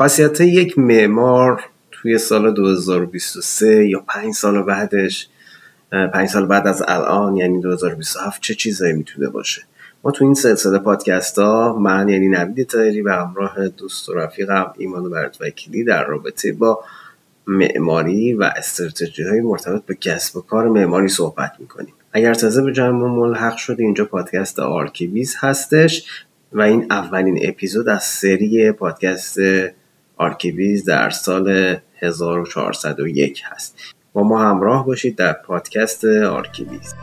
خاصیت یک معمار توی سال 2023 یا پنج سال بعدش پنج سال بعد از الان یعنی 2027 چه چیزایی می‌تونه باشه؟ ما تو این سلسله پادکست ها من یعنی نوید تایری و همراه دوست و رفیقم ایمان برد وکیلی در رابطه با معماری و استراتژی های مرتبط به کسب و کار معماری صحبت می‌کنیم. اگر تازه به جمع ملحق شدید اینجا پادکست آرکیویز هستش و این اولین اپیزود از سری پادکست آرکیویز در سال 1401 هست. با ما همراه باشید در پادکست آرکیویز.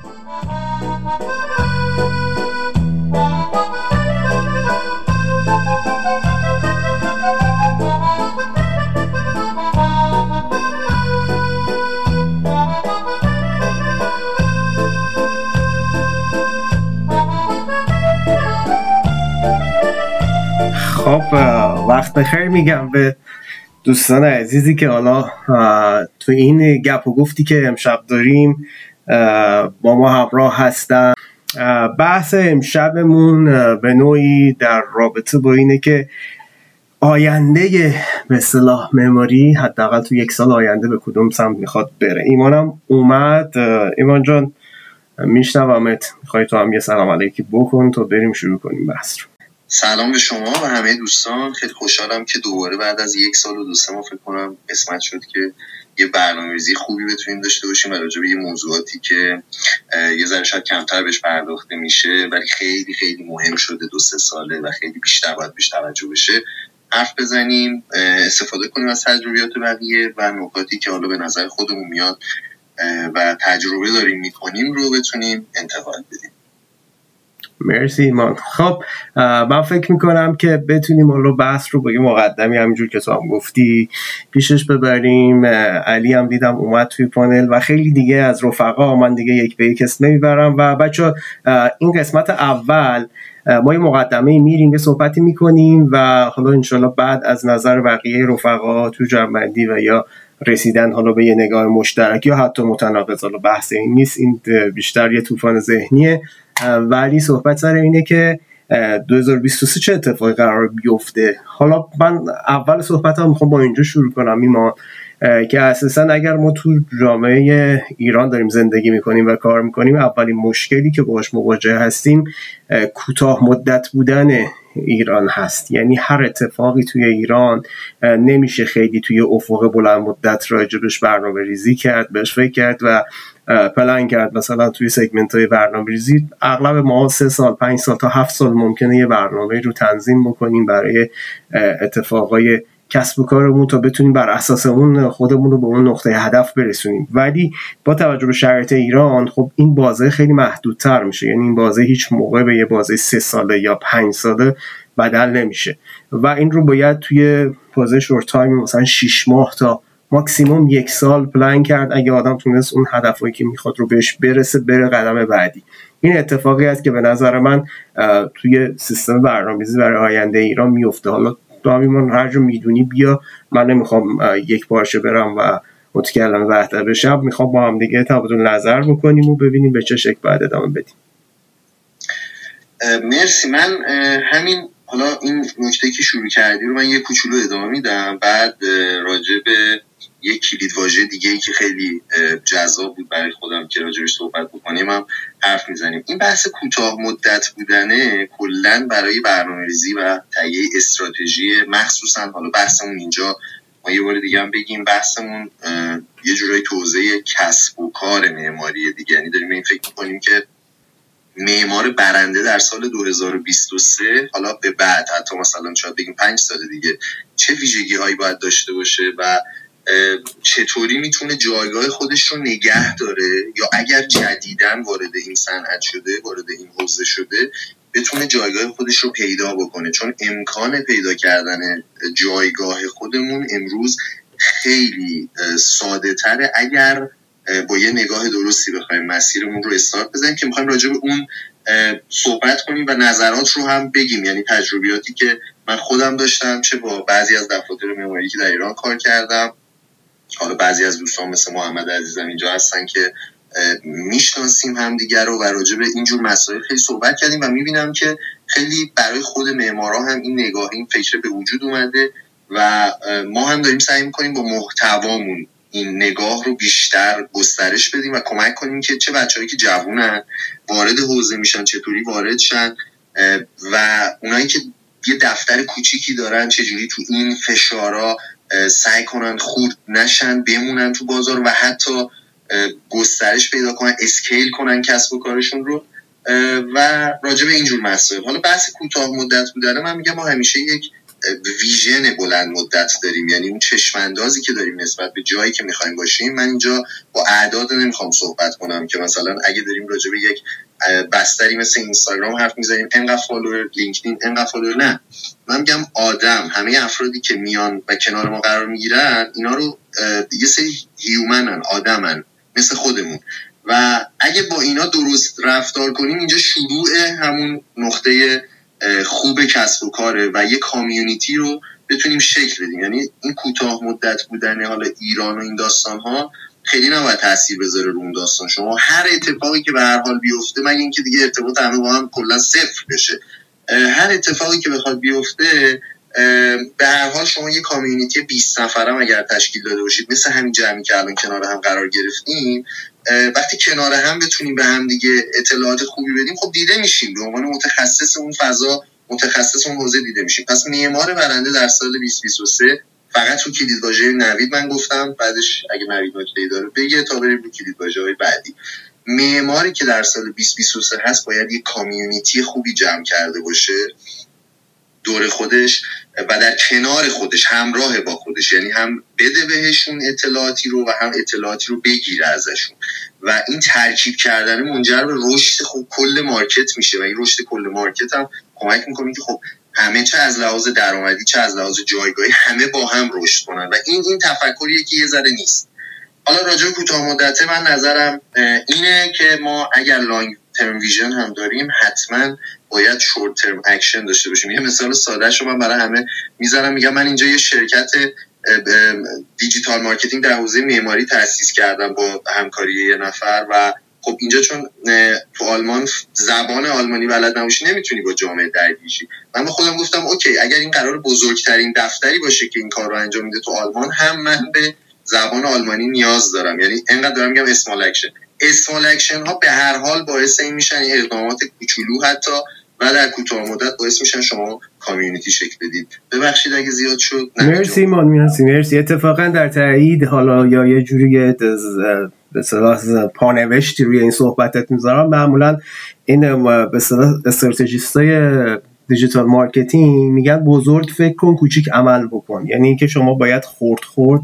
خب وقت بخیر میگم به دوستان عزیزی که حالا تو این گپ و گفتی که امشب داریم با ما همراه هستن. بحث امشبمون به نوعی در رابطه با اینه که آینده به صلاح مموری حداقل تو یک سال آینده به کدوم سمت می‌خواد بره. ایمانم اومد. ایمان جان میشنومت. می‌خوای تو هم یه سلام علیکی بکن تا بریم شروع کنیم بحث رو. سلام به شما و همه دوستان. خیلی خوشحالم که دوباره بعد از یک سال و دو سه ماه فکر کنم قسمت شد که یه برنامه‌ریزی خوبی بتونیم داشته باشیم و راجع به یه موضوعاتی که یه ذره شاید کمتر بهش پرداخته میشه ولی خیلی خیلی مهم شده دو سه ساله و خیلی بیشتر باید بهش توجه بشه. حرف بزنیم استفاده کنیم از تجربیات بقیه و نکاتی که حالا به نظر خودمون میاد و تجربه داریم می‌کنیم رو بتونیم انتقال بدیم. مرسی ایمان. خب من فکر می‌کنم که بتونیم رو بحث رو با یه مقدمی همینجور که تو هم گفتی پیشش ببریم. علی هم دیدم اومد توی پانل و خیلی دیگه از رفقا من دیگه یک به یک اسم نمی‌برم. و بچه این قسمت اول ما یه مقدمه میریم یه صحبتی می‌کنیم و حالا انشالله بعد از نظر بقیه رفقا تو جمعندی و یا رسیدن حالا به یه نگاه مشترک یا حتی متناقض. حالا بحث این نیست این بیشتر یه طوفان ذهنیه. ولی صحبت سر اینه که 2023 چه اتفاقی قرار بیفته؟ حالا من اول صحبت هم می‌خوام با اینجا شروع کنم ایمان که اساسا اگر ما تو جامعه ایران داریم زندگی می‌کنیم و کار می‌کنیم اولین مشکلی که باش مواجه هستیم کوتاه مدت بودن ایران هست. یعنی هر اتفاقی توی ایران نمیشه خیلی توی افق بلند مدت راجبش برنامه ریزی کرد بهش فکر کرد و پلن کرد. مثلا توی segment های برنامه ریزی اغلب ما سه سال پنج سال تا هفت سال ممکنه یه برنامه رو تنظیم بکنیم برای اتفاقای کسب و کارمون تا بتونیم بر اساس اون خودمون رو به اون نقطه هدف برسونیم. ولی با توجه به شرایط ایران خب این بازه خیلی محدودتر میشه. یعنی این بازه هیچ موقع به یه بازه سه ساله یا پنج ساله بدل نمیشه. و این رو باید توی بازه short time مثلا 6 ماه تا ماکسیموم یک سال پلان کرد. اگه آدم تونست اون هدفهایی که می‌خواد رو بهش برسه بره قدم بعدی. این اتفاقی است که به نظر من توی سیستم برنامه‌ریزی برای آینده ایران میفته حالا تو هم هر جو می‌دونی بیا. من نمی‌خوام یک پارچه برم و متکلم وحده بشم می‌خوام با هم دیگه تبادل نظر بکنیم و ببینیم به چه شکل باید ادامه بدیم. مرسی. من همین حالا این نکته که شروع کردی رو من یه کوچولو ادامه میدم. بعد راجع به یه کلید واژه دیگه ای که خیلی جذاب بود برای خودم که راجبش صحبت بکنیم هم حرف می‌زنیم. این بحث کوتاه مدت بودنه کلا برای برنامه ریزی و تهیه استراتژی مخصوصا. حالا بحثمون اینجا ما یه بار دیگه هم بگیم بحثمون یه جورایی توضیح کسب و کار معماری دیگه. یعنی داریم این فکر می‌کنیم که معمار برنده در سال 2023 حالا به بعد حتی مثلا شاید بگیم پنج سال دیگه چه ویژگی هایی باید داشته باشه و چطوری می‌تونه جایگاه خودش رو نگه داره؟ یا اگر جدیدن وارد این صنعت شده وارد این حوزه شده بتونه جایگاه خودش رو پیدا بکنه؟ چون امکان پیدا کردن جایگاه خودمون امروز خیلی ساده تره اگر با یه نگاه درستی بخوایم مسیرمون رو استارت بزنیم که می‌خوایم راجع به اون صحبت کنیم و نظرات رو هم بگیم. یعنی تجربیاتی که من خودم داشتم چه با بعضی از دفاتر معماری که در ایران کار کردم حالا بعضی از دوستان مثل محمد عزیزم اینجا هستن که می‌شناسیم همدیگر رو و راجع به اینجور مسائل خیلی صحبت کردیم و می‌بینم که خیلی برای خود معمارا هم این نگاه این فکر به وجود اومده و ما هم داریم سعی می‌کنیم با محتوامون این نگاه رو بیشتر گسترش بدیم و کمک کنیم که چه بچههایی که جوونن وارد حوزه میشن چطوری وارد شن و اونایی که یه دفتر کوچیکی دارن چجوری تو این فشارا سعی کنن خورد نشن بمونن تو بازار و حتی گسترش پیدا کنن اسکیل کنن کسب و کارشون رو. و راجع به اینجور مسائل. حالا بحث کوتاه مدت بودن من میگم ما همیشه یک ویژن بلند مدت داریم. یعنی اون چشماندازی که داریم نسبت به جایی که می‌خوایم باشیم. من اینجا با اعداد نمی‌خوام صحبت کنم که مثلا اگه داریم راجع به یک بستری مثل اینستاگرام حرف می‌زنیم. انقدر follower لینکدین انقدر follower نه. من میگم آدم همه افرادی که میان و کنار ما قرار می‌گیرن اینا رو یه سری human ان آدمن مثل خودمون. و اگه با اینا درست رفتار کنیم اینجا شروع همون نقطه خوب کسب و کاره و یه community رو بتونیم شکل بدیم. یعنی این کوتاه مدت بودن حالا ایران و این داستان ها خیلی نباید تاثیر بذاره رو اون داستان. شما هر اتفاقی که به هر حال بیفته مگه اینکه دیگه ارتباط همه با هم کلا صفر بشه. هر اتفاقی که بخواد بیفته به هر حال شما یه کامیونیتی 20 نفرم اگر تشکیل داده باشید مثل همین جمعی که الان کنار هم قرار گرفتیم وقتی کنار هم بتونیم به هم دیگه اطلاعات خوبی بدیم خب دیده میشیم. به عنوان متخصص اون فضا متخصص اون حوزه دیده میشیم. پس معمار برنده در سال 2023 فقط تو کلید واژه نوید من گفتم بعدش اگه نوید نکته داره بگه تا بریم رو کلید های بعدی. معماری که در سال 2023 هست باید یه کامیونیتی خوبی جمع کرده باشه دور خودش و در کنار خودش همراه با خودش یعنی هم بده بهشون اطلاعاتی رو و هم اطلاعاتی رو بگیره ازشون. و این ترکیب کردن منجر به رشد خوب کل مارکت میشه و این رشد کل مارکت هم کمک می‌کنه که خب همه چه از لحاظ درآمدی چه از لحاظ جایگاهی همه با هم رشد کنن. و این این تفکریه که یه ذره نیست. حالا راجع کوتاه مدته من نظرم اینه که ما اگر long term vision هم داریم حتما باید short term action داشته باشیم. یه مثال ساده شو من برای همه می‌ذارم. میگم من اینجا یه شرکت digital marketing در حوزه معماری تاسیس کردم با همکاری یه نفر و خب اینجا چون تو آلمان زبان آلمانی بلد نباشی نمی‌تونی با جامعه درگیر بشی من به خودم گفتم okay اگر این قرار بزرگترین دفتری باشه که این کار رو انجام میده تو آلمان هم من به زبان آلمانی نیاز دارم. یعنی انقدر دارم میگم small action small action ها به هر حال باعث این میشن اقدامات کوچولو حتی و در کوتاه مدت باعث میشن شما community شکل بدید. ببخشید اگه زیاد شد مرسی ایمان مرسی. مرسی. اتفاقا در تایید حالا یا یه جوری به اصطلاح پانوشتی روی این صحبتت می‌ذارم. معمولا این به اصطلاح های digital marketing میگن بزرگ فکر کن کوچیک عمل بکن. یعنی اینکه شما باید خورد خورد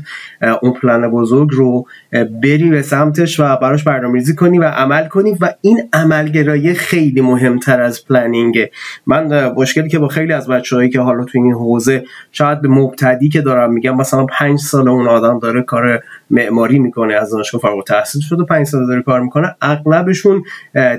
اون پلن بزرگ رو بری به سمتش و براش برنامه‌ریزی کنی و عمل کنی و این عملگرایی خیلی مهمتر از planning ه من مشکلی که با خیلی از بچههایی که حالا تو این حوزه شاید مبتدی که دارم میگم مثلا پنج سال اون آدم داره کار معماری می‌کنه از دانشگاه فارغ التحصیل شده پنج سال داره کار می‌کنه. اغلبشون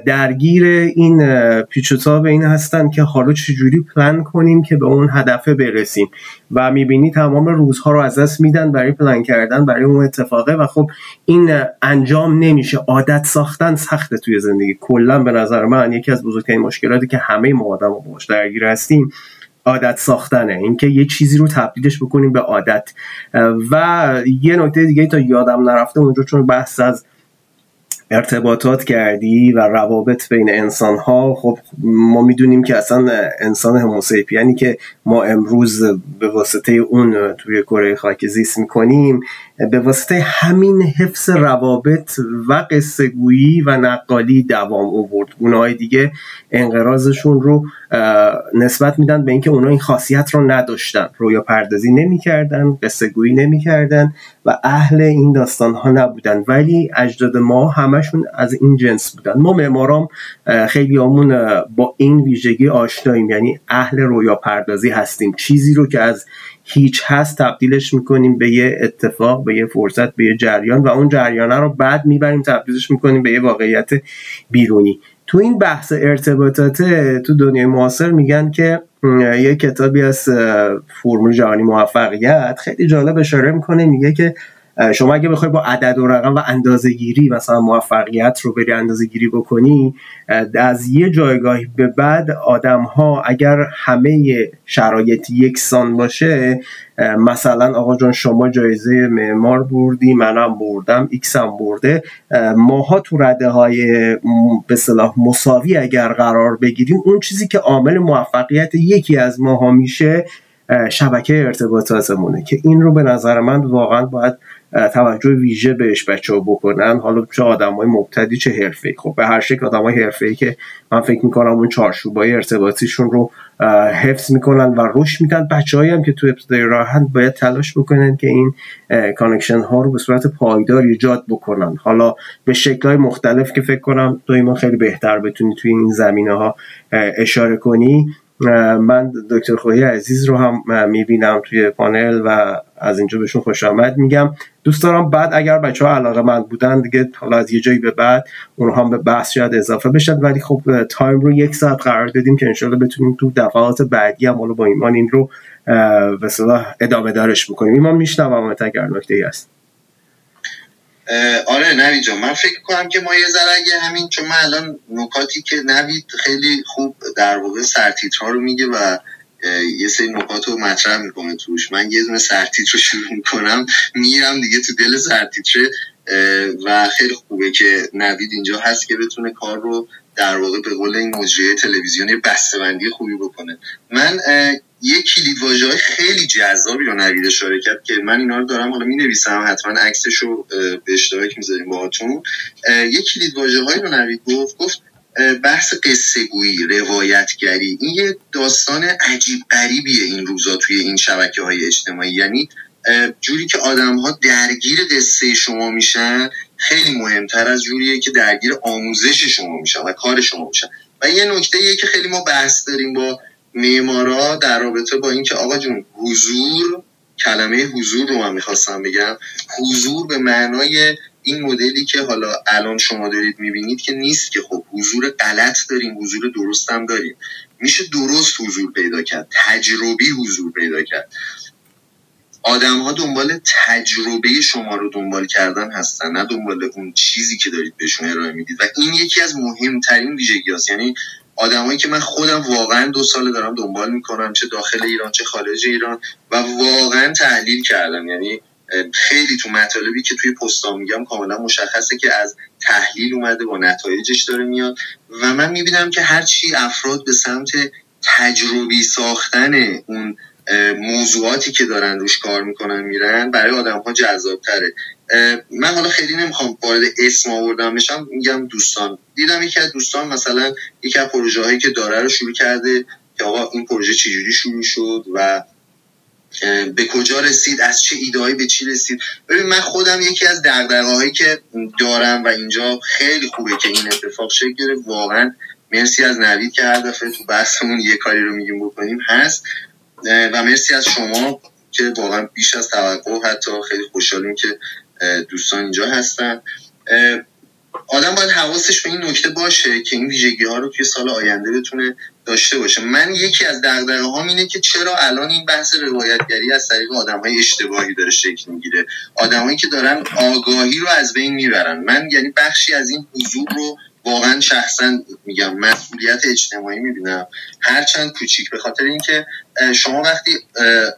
درگیر این پیچ و این هستن که حالا چجوری پلن کنیم که به اون هدفه برسیم. و می‌بینی تمام روزها رو از دست میدن برای پلن کردن برای اون اتفاقه و خب این انجام نمیشه. عادت ساختن سخته توی زندگی. کلا به نظر من یکی از بزرگترین مشکلاتی که همه ما آدم باش درگیر هستیم عادت ساختنه. اینکه یه چیزی رو تبدیلش بکنیم به عادت. و یه نکته دیگه تا یادم نرفته اونجا چون بحث از ارتباطات کردی و روابط بین انسان ها خب ما می‌دونیم که اصلا انسان هموسیپیانی که ما امروز به واسطه اون توی کره خاک زیست می‌کنیم به واسطه همین حفظ روابط و قصه و نقالی دوام اوورد های دیگه انقرازشون رو نسبت میدن به اینکه اونا این خاصیت رو نداشتن. رویا پردازی نمی‌کردن قصه گویی نمی‌کردن و اهل این داستان ها نبودن. ولی اجداد ما همشون از این جنس بودن. ما معمارام خیلی همون با این ویژگی آشناییم. یعنی اهل رویا پردازی هستیم. چیزی رو که از هیچ هست تبدیلش می‌کنیم به یه اتفاق به یه فرصت به یه جریان و اون جریانه رو بعد می‌بریم تبدیلش می‌کنیم به یه واقعیت بیرونی. تو این بحث ارتباطات تو دنیای معاصر میگن که یه کتابی از فرمول جهانی موفقیت خیلی جالب اشاره می‌کنه میگه که شما اگه بخوای با عدد و رقم و اندازه گیری مثلا موفقیت رو بری اندازه گیری بکنی از یه جایگاهی به بعد آدم ها اگر همه شرایط یکسان باشه مثلا آقا جان شما جایزه معمار بردی منم بردم X هم برده ماها تو رده های به اصطلاح مساوی اگر قرار بگیریم اون چیزی که عامل موفقیت یکی از ماها میشه شبکه ارتباطاتمونه که این رو به نظر من واقعا باید توجه ویژه بهش بچه ها بکنن. حالا چه آدم های مبتدی چه حرفه‌ای خب به هر شکل آدم های که من فکر می‌کنم اون چارچوبای ارتباطیشون رو حفظ می‌کنن و رشد می‌کنن بچه ها هم که تو ابتدای راهن باید تلاش بکنن که این connection ها رو به صورت پایدار ایجاد بکنن. حالا به شکل های مختلف که فکر کنم تو ایمان خیلی بهتر بتونی توی این زمینه ها اشاره کنی. من دکتر خویی عزیز رو هم می‌بینم توی پانل و از اینجا بهشون خوش آمد. میگم دوست دارم بعد اگر بچه ها علاقه مند بودن دیگه حالا از یه جایی به بعد اونها هم به بحث شاید اضافه بشن. ولی خب time رو یک ساعت قرار دادیم که انشالله بتونیم تو دفعات بعدی هم با ایمان این رو به ادامه دارش بکنیم. ایمان میشنوم اگر نکته ای هست آره نوید جان من فکر کنم که ما یه ذره همین چون من الان نکاتی که نوید خیلی خوب در واقع سرتیترها رو میگه و یه سری نکات رو مطرح می‌کنه توش. من یه دونه سرتیتر رو شروع می‌کنم میرم دیگه تو دل سرتیتر و خیلی خوبه که نوید اینجا هست که بتونه کار رو در واقع به قول این مجریه تلویزیونی بسته‌بندی خوبی بکنه. من یه کلید های خیلی جذابی رو نوید اشاره که من اینا رو دارم حالا می نویسم حتما عکسش رو به اشتراک می‌ذاریم باهاتون. یه کلید های رو نوید گفت گفت بحث قصه گویی روایتگری این یه داستان عجیب غریبیه این روزا توی این شبکه های اجتماعی. یعنی جوری که آدم ها درگیر قصه شما میشن خیلی مهمتر از جوریه که درگیر آموزش شما میشن و کار شما میشن. و یه نکته یه که خیلی ما بحث داریم با معمارا در رابطه با اینکه آقا جون حضور کلمه حضور رو من می‌خواستم بگم حضور به معنای این مدلی که حالا الان شما دارید می‌بینید که نیست که خب حضور غلط داریم حضور درست هم داریم. میشه درست حضور پیدا کرد تجربی حضور پیدا کرد. آدم ها دنبال تجربه شما رو دنبال کردن هستن نه دنبال اون چیزی که دارید بهشون ارائه می‌دید. و این یکی از مهمترین ویژگی هست یعنی آدمایی که من خودم واقعا دو سال دارم دنبال می‌کنم چه داخل ایران چه خارج ایران و واقعا تحلیل کردم. یعنی خیلی تو مطالبی که توی پستا میگم کاملا مشخصه که از تحلیل اومده با نتایجش داره میاد. و من می‌بینم که هرچی افراد به سمت تجربی ساختن اون موضوعاتی که دارن روش کار می‌کنن میرن برای آدم ها جذاب تره من حالا خیلی نمی‌خوام وارد اسم آوردم بشم میگم دوستان. دیدم یکی از دوستان مثلا یکی از پروژه هایی که داره رو شروع کرده که آقا این پروژه چجوری شروع شد و به کجا رسید از چه ایدهایی به چی رسید. ببین من خودم یکی از دقدقه هایی که دارم و اینجا خیلی خوبه که این اتفاق شکل گرفت. واقعا مرسی از نوید که هر دفعه تو بحثمون یه کاری رو میگیم بکنیم هست. و مرسی از شما که واقعا بیش از توقع حتی خیلی خوشحالیم که دوستان اینجا هستن. آدم باید حواسش به این نکته باشه که این ویژگی ها رو توی سال آینده بتونه داشته باشه. من یکی از دقدقه ها اینه که چرا الان این بحث روایتگری از طریق آدم های اشتباهی داره شکل می‌گیره. آدمایی که دارن آگاهی رو از بین می‌برن. من یعنی بخشی از این حضور رو واقعا شخصا میگم. مسئولیت اجتماعی می‌بینم. هرچند کوچیک به خاطر اینکه شما وقتی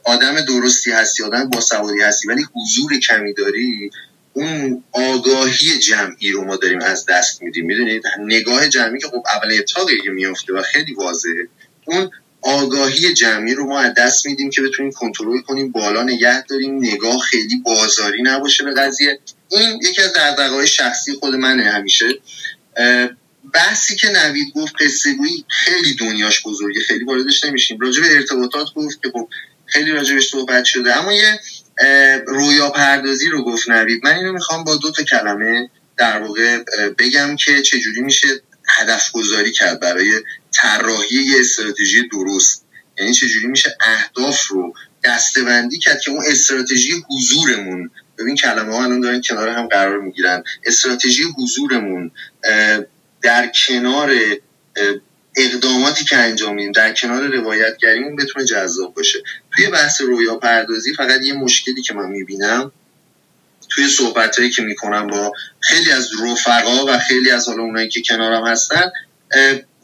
آدم درستی هستی آدم با سوادی هستی ولی حضور کمی داری اون آگاهی جمعی رو ما داریم از دست میدیم. می‌دونید نگاه جمعی که خب اول اتاقی که میفته و خیلی واضحه. اون آگاهی جمعی رو ما از دست میدیم که بتونیم کنترل کنیم بالا نگه داریم نگاه خیلی بازاری نباشه به قضیه. این یکی از دغدغه‌های شخصی خود منه همیشه. بحثی که نوید گفت قصه گویی خیلی دنیاش بزرگه خیلی واردش نمیشیم. راجع به ارتباطات گفت که خب خیلی راجبش صحبت شده. اما یه رویا پردازی رو گفت نوید. من اینو می‌خوام با دو تا کلمه در واقع بگم که چجوری میشه هدف گذاری کرد برای طراحی یه استراتژی درست. یعنی چجوری میشه اهداف رو دستبندی کرد که اون استراتژی حضورمون ببین کلمه ها الان دارن کنار هم قرار می‌گیرن. استراتژی حضورمون در کنار اقداماتی که انجام میدیم در کنار روایتگریمون بتونه جذاب باشه. توی بحث رویا پردازی فقط یه مشکلی که من می‌بینم توی صحبت هایی که می‌کنم با خیلی از رفقا و خیلی از حالا اونایی که کنارم هستن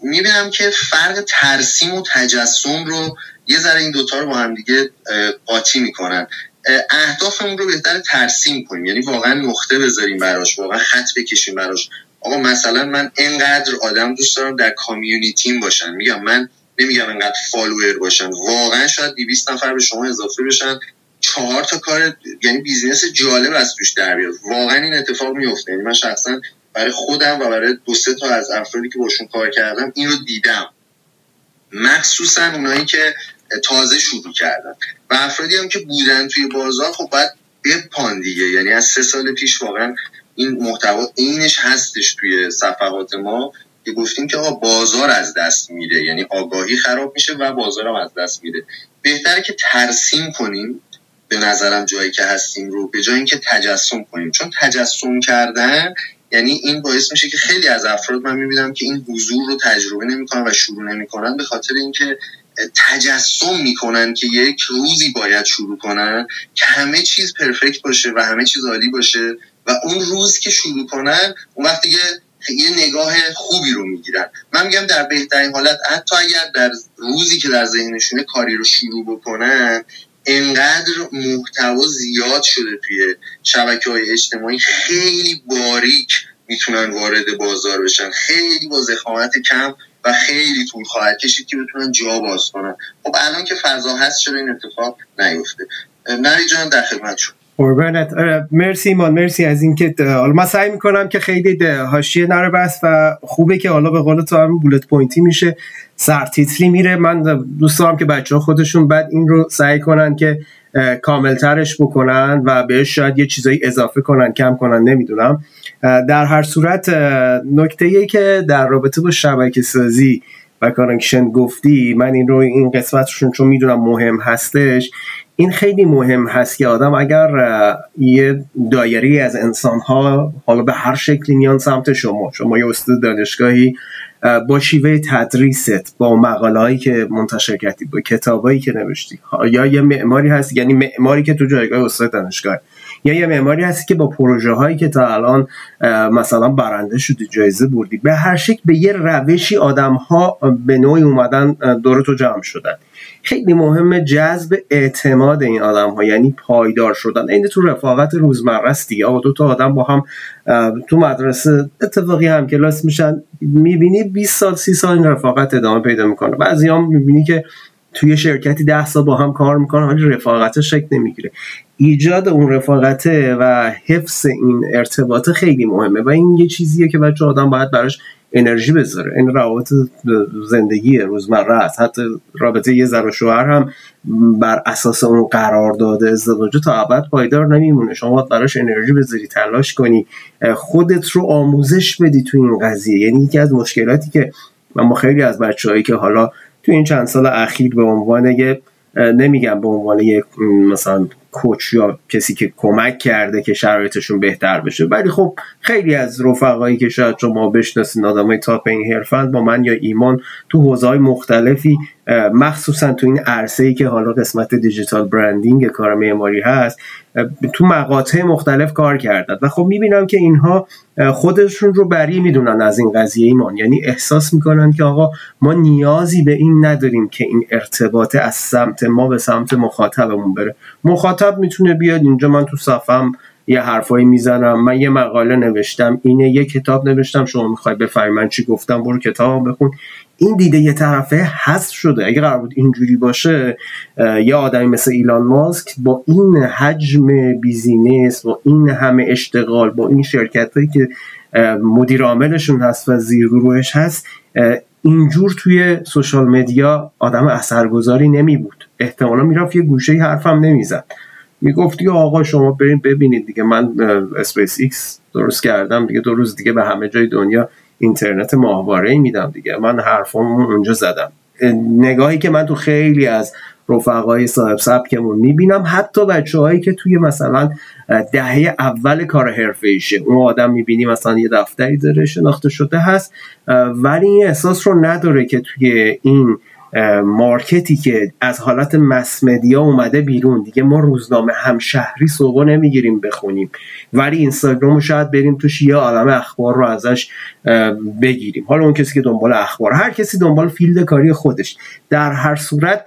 می‌بینم که فرق ترسیم و تجسم رو یه ذره این دوتا رو با هم دیگه قاطی می‌کنن. اهدافمون رو بهتر ترسیم کنیم. یعنی واقعا نقطه بذاریم براش واقعا خط بکشیم براش. آقا مثلا من انقدر آدم دوست دارم در کامیونیتیم باشن. میگم من نمیگم انقدر فالوور باشن. واقعا شاید 200 نفر به شما اضافه بشن. چهار تا کار یعنی بیزینس جالب از توش در بیاد. واقعا این اتفاق میفته. یعنی من شخصا برای خودم و برای دو سه تا از افرادی که باشون کار کردم این رو دیدم. مخصوصا اونایی که تازه شروع کردن. و افرادی هم که بودن توی بازار خب باید بپان دیگه. یعنی از سه سال پیش واقعا این محتوا اینش هستش توی صفحات ما که گفتیم که آقا بازار از دست میره. یعنی آگاهی خراب میشه و بازار هم از دست میره. بهتره که ترسیم کنیم به نظرم جایی که هستیم رو به جای اینکه تجسم کنیم. چون تجسم کردن یعنی این باعث میشه که خیلی از افراد من می‌بینم که این حضور رو تجربه نمی‌کنن و شروع نمی‌کنن به خاطر اینکه تجسم می‌کنن که یک روزی باید شروع کنن که همه چیز پرفکت باشه و همه چیز عالی باشه. و اون روز که شروع کنن اون وقتی یه یه نگاه خوبی رو می‌گیرن. من میگم در بهترین حالت حتی اگر در روزی که در ذهنشونه کاری رو شروع بکنن انقدر محتوا زیاد شده توی شبکه های اجتماعی. خیلی باریک می‌تونن وارد بازار بشن. خیلی با زخامت کم و خیلی طول خواهد کشید که بتونن جا باز کنن. خب الان که فضا هست چرا این اتفاق نیفته؟ نری جان در خدمت شد قربانت. آره، مرسی ایمان مرسی از اینکه حالا من سعی می‌کنم که خیلی حاشیه نره بس و خوبه که حالا به قول تو هم بولت پوینتی میشه. سرتیتری میره. من دوست دارم که بچه ها خودشون بعد این رو سعی کنن که کاملترش بکنن و بهش شاید یه چیزایی اضافه کنن کم کنن نمی‌دونم. در هر صورت نکته ای که در رابطه با شبکه سازی و connection گفتی من این رو این قسمتشون چون می‌دونم مهم هستش این خیلی مهم هست که آدم اگر یه دایره ای از انسان ها حالا به هر شکلی میان سمت شما شما یه استاد دانشگاهی با شیوه تدریست با مقاله که منتشر کردی با کتابایی که نوشتی یا یه معماری هست یعنی معماری که تو جایگاه استاد دانشگاه یا یه معماری هستی که با پروژه هایی که تا الان مثلا برنده شدی جایزه بردی به هر شکل به یه روشی آدم ها به نوعی اومدن دور تو جمع شدن. خیلی مهمه جذب اعتماد این آدم ها یعنی پایدار شدن. این تو رفاقت روزمره است دیگه. دو تا آدم با هم تو مدرسه اتفاقی هم کلاس میشن می‌بینی 20 سال 30 سال این رفاقت ادامه پیدا می‌کنه. بعضی هم می‌بینی که توی شرکتی ده سال با هم کار می‌کنن ولی رفاقت شکل نمی‌گیره. ایجاد اون رفاقته و حفظ این ارتباط خیلی مهمه و این یه چیزیه که بچه آدم باید براش انرژی بذاره. این روابط زندگی روزمره است. حتی رابطه یه زن و شوهر هم بر اساس اون قرارداد ازدواج تا ابد پایدار نمیمونه. شما باید براش انرژی بذاری تلاش کنی. خودت رو آموزش بدی تو این قضیه. یعنی یکی از مشکلاتی که ما خیلی از بچههایی که حالا تو این چند سال اخیر به عنوان نمیگم به عنوان یک مثلا کوچ یا کسی که کمک کرده که شرایطشون بهتر بشه. ولی خب خیلی از رفقایی که شاید شما بشناسین آدمای تاپ این حرفند با من یا ایمان تو حوزه مختلفی مخصوصا تو این عرصه ای که حالا قسمت دیجیتال برندینگ کار معماری هست تو مقاطع مختلف کار کردن. و خب می‌بینم که اینها خودشون رو بری می‌دونن از این قضیه ایمان. یعنی احساس می‌کنن که آقا ما نیازی به این نداریم که این ارتباط از سمت ما به سمت مخاطبمون بره. مخاطب می‌تونه بیاد. اینجا من تو صفم یه حرفایی می‌زنم. من یه مقاله نوشتم. اینه. یه کتاب نوشتم. شما می‌خوای بفهمی. من چی گفتم؟ برو کتاب بخون. این دیده یه طرفه هست شده. اگه قرار بود اینجوری باشه یه آدمی مثل ایلان ماسک با این حجم business با این همه اشتغال با این شرکت هایی که مدیر عاملشون هست و زیر روش هست اینجور توی social media آدم اثرگذاری نمی بود احتمالا می‌رفت یه گوشه حرفم نمی‌زد. می‌گفت یا آقا شما بریم ببینید دیگه من اسپیس ایکس درست کردم دیگه دو روز دیگه به همه جای دنیا اینترنت ماهواره میدم دیگه. من حرفم اونجا زدم. نگاهی که من تو خیلی از رفقای صاحب سبکمون می‌بینم حتی بچه هایی که توی مثلا دهه اول کار حرفه ایشه. اون آدم می‌بینی مثلا یه دفتری داره شناخته شده هست. ولی این احساس رو نداره که توی این مارکتی که از حالت مسمدیا اومده بیرون. دیگه ما روزنامه همشهری صبح نمی‌گیریم بخونیم. ولی اینستاگرام شاید بریم توش یه عالم اخبار رو ازش بگیریم. حالا اون کسی که دنبال اخبار. هر کسی دنبال فیلد کاری خودش. در هر صورت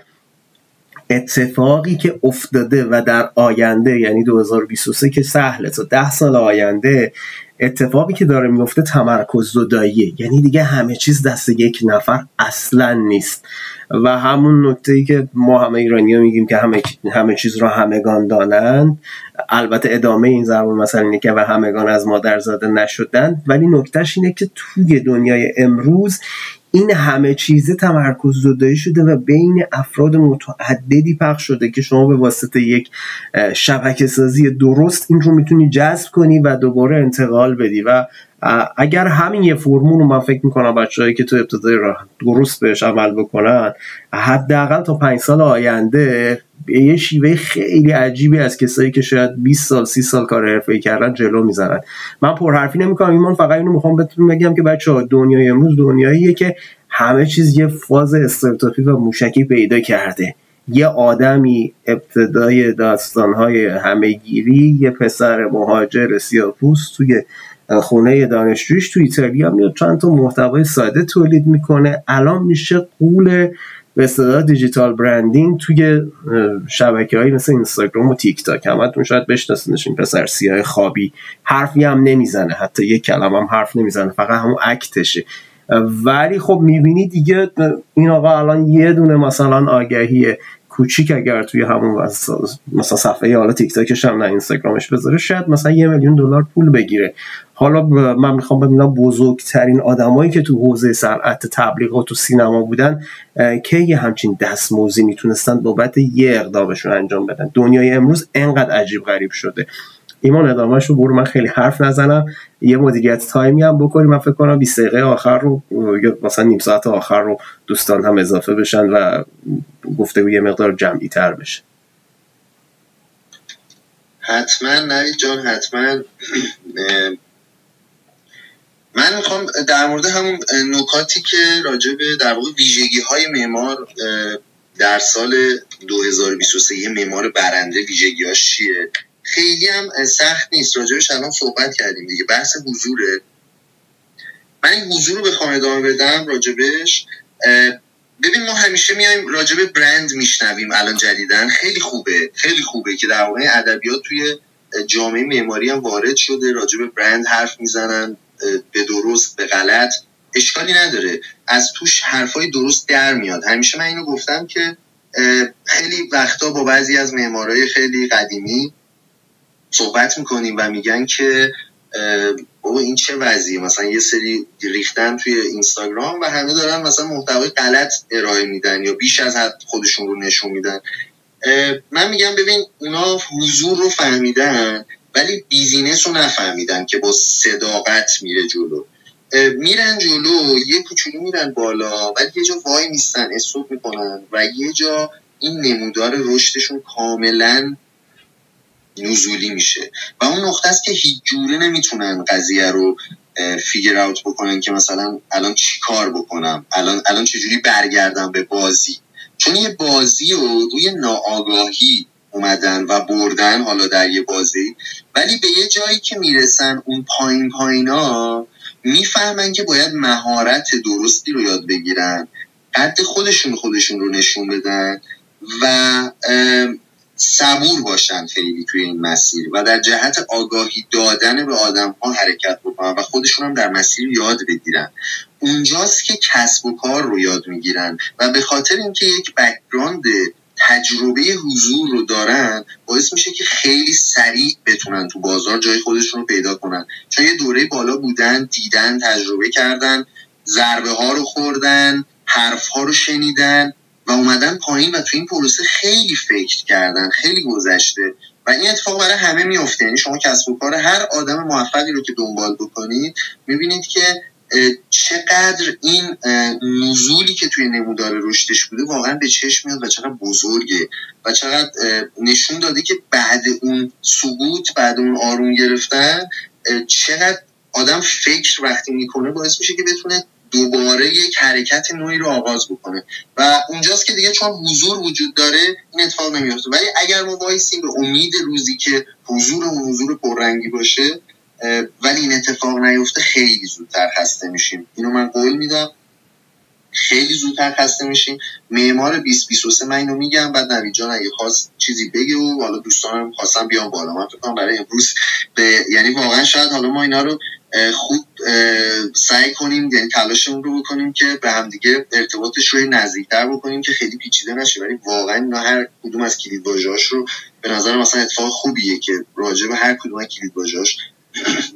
اتفاقی که افتاده و در آینده یعنی 2023 که سهله تا ده سال آینده اتفاقی که داره میفته تمرکز زداییه. یعنی دیگه همه چیز دست یک نفر اصلا نیست. و همون نکته ای که ما همه ایرانی ها میگیم که همه, همه چیز رو همگان دانند البته ادامه این ضرب مثلا اینه که و همگان از مادر زاده نشدن ولی نکتهش اینه که توی دنیای امروز این همه چیزه تمرکز زدایی شده و بین افراد متعددی پخش شده که شما به واسطه یک شبکه سازی درست این رو می‌تونی جذب کنی و دوباره انتقال بدی و اگر همین یه فرمول رو من فکر می‌کنم بچههایی که تو ابتدای راه درست بهش عمل بکنن حداقل تا پنج سال آینده به یه شیوه خیلی عجیبی از کسایی که شاید 20 سال 30 سال کار حرفه‌ای کردن جلو می‌زنن. من پرحرفی نمی‌کنم ایمان فقط اینو می‌خوام بهتون بگم که بچه ها دنیای امروز دنیاییه که همه چیز یه فاز استراتوفی و موشکی پیدا کرده. یه آدمی ابتدای داستانهای همهگیری یه پسر مهاجر سیاپوس توی خونه دانشجویش تو ایتالیا میاد چند تا محتوای ساده تولید می‌کنه. الان میشه قول به اصطلاح دیجیتال برندینگ توی شبکه های مثل اینستاگرام و تیک تاک همتون شاید بشناسینش این پسر سیاه خوابی. حرفی هم نمی‌زنه. حتی یک کلمه هم حرف نمی‌زنه. فقط همون اکتشه. ولی خب می‌بینی دیگه این آقا الان یه دونه مثلا آگهی کوچیک اگر توی همون مثلا صفحه حالا تیک تاکش هم نه اینستاگرامش بذاره شاید مثلا یه میلیون دلار پول بگیره. حالا من می‌خوام ببینم بزرگترین آدمایی که تو حوزه صنعت تبلیغات و سینما بودن که یه همچین دستموزی می‌تونستن بابت یه اقدامشون انجام بدن؟ دنیای امروز انقدر عجیب غریب شده. ایمان ادامهش رو برو من خیلی حرف نزنم. یه مدیریت تایمی هم بکنیم. من فکر کنم 20 دقیقه آخر رو یا مثلا نیم ساعت آخر رو دوستان هم اضافه بشن و گفته یه مقدار جمعی تر بشه. حتما نوید جان حتما من می‌خوام در مورد همون نکاتی که راجع به در واقع ویژگی های معمار در سال 2023 معمار برنده ویژگی چیه؟ خیلی هم سخت نیست. راجبش الان صحبت کردیم دیگه. بحث حضوره. من این حضور رو بخوام ادامه بدم راجبش. ببین ما همیشه میایم راجب برند میشنویم الان جدیدن خیلی خوبه. خیلی خوبه که در واقع ادبیات توی جامعه معماری هم وارد شده. راجب برند حرف می‌زنن. به درست به غلط اشکالی نداره. از توش حرفای درست در میاد. همیشه من اینو گفتم که خیلی وقتا با بعضی از معمارای خیلی قدیمی صحبت می‌کنیم و میگن که بابا این چه وضعیه؟ مثلا یه سری ریختن توی اینستاگرام و همه دارن مثلا محتوای غلط ارائه میدن یا بیش از حد خودشون رو نشون میدن. من میگم ببین اونا حضور رو فهمیدن ولی بیزینس رو نفهمیدن که با صداقت میره جلو. میرن جلو یه کوچولو میرن بالا ولی یه جا وای نیستن استوب می‌کنن و یه جا این نمودار رشدشون کاملا نزولی میشه. و اون نقطه است که هیچ جوره نمی‌تونن قضیه رو فیگر اوت بکنن که مثلا الان چی کار بکنم الان الان چجوری برگردم به بازی. چون یه بازی رو روی ناآگاهی اومدن و بردن حالا در یه بازی ولی به یه جایی که می‌رسن اون پایین پایینا می‌فهمن که باید مهارت درستی رو یاد بگیرن قد خودشون خودشون رو نشون بدن و صبور باشن خیلی توی این مسیر و در جهت آگاهی دادن به آدم ها حرکت بکنن و خودشون هم در مسیر یاد بگیرن. اونجاست که کسب و کار رو یاد می‌گیرن و به خاطر اینکه یک background تجربه حضور رو دارن باعث میشه که خیلی سریع بتونن تو بازار جای خودشون رو پیدا کنن. چون یه دوره بالا بودن دیدن تجربه کردن ضربه ها رو خوردن حرف ها رو شنیدن و اومدن پایین و تو این پروسه خیلی فکر کردن خیلی گذشته. و این اتفاق برای همه میفته یعنی شما کسب و کار هر آدم موفقی رو که دنبال بکنید می‌بینید که چقدر این نزولی که توی نمودار رشدش بوده واقعا به چشم میاد و چقدر بزرگه و چقدر نشون داده که بعد اون سقوط بعد اون آروم گرفتن چقدر آدم فکر وقتی می‌کنه باعث میشه که بتونه دوباره یک حرکت نوعی رو آغاز بکنه. و اونجاست که دیگه چون حضور وجود داره این اتفاق نمیفته ولی اگر ما وایسیم به امید روزی که حضور و حضور پررنگی باشه ولی این اتفاق نیفته خیلی زودتر خسته میشیم. اینو من قول میدم. خیلی زودتر خسته میشیم. معمار 2023 من اینو میگم. بعد نوید جان اگه خواست چیزی بگه و حالا دوستانم خواستم بیام بالا. من فکر کنم برای امروز به یعنی واقعا شاید حالا ما اینا رو خوب سعی کنیم یعنی تلاشمون رو بکنیم که به همدیگه ارتباطش رو نزدیکتر بکنیم که خیلی پیچیده نشه. ولی واقعا اینا هر کدوم از کلید رو به نظر مثلا اتفاق خوبیه که راجع به هر کدوم از کلید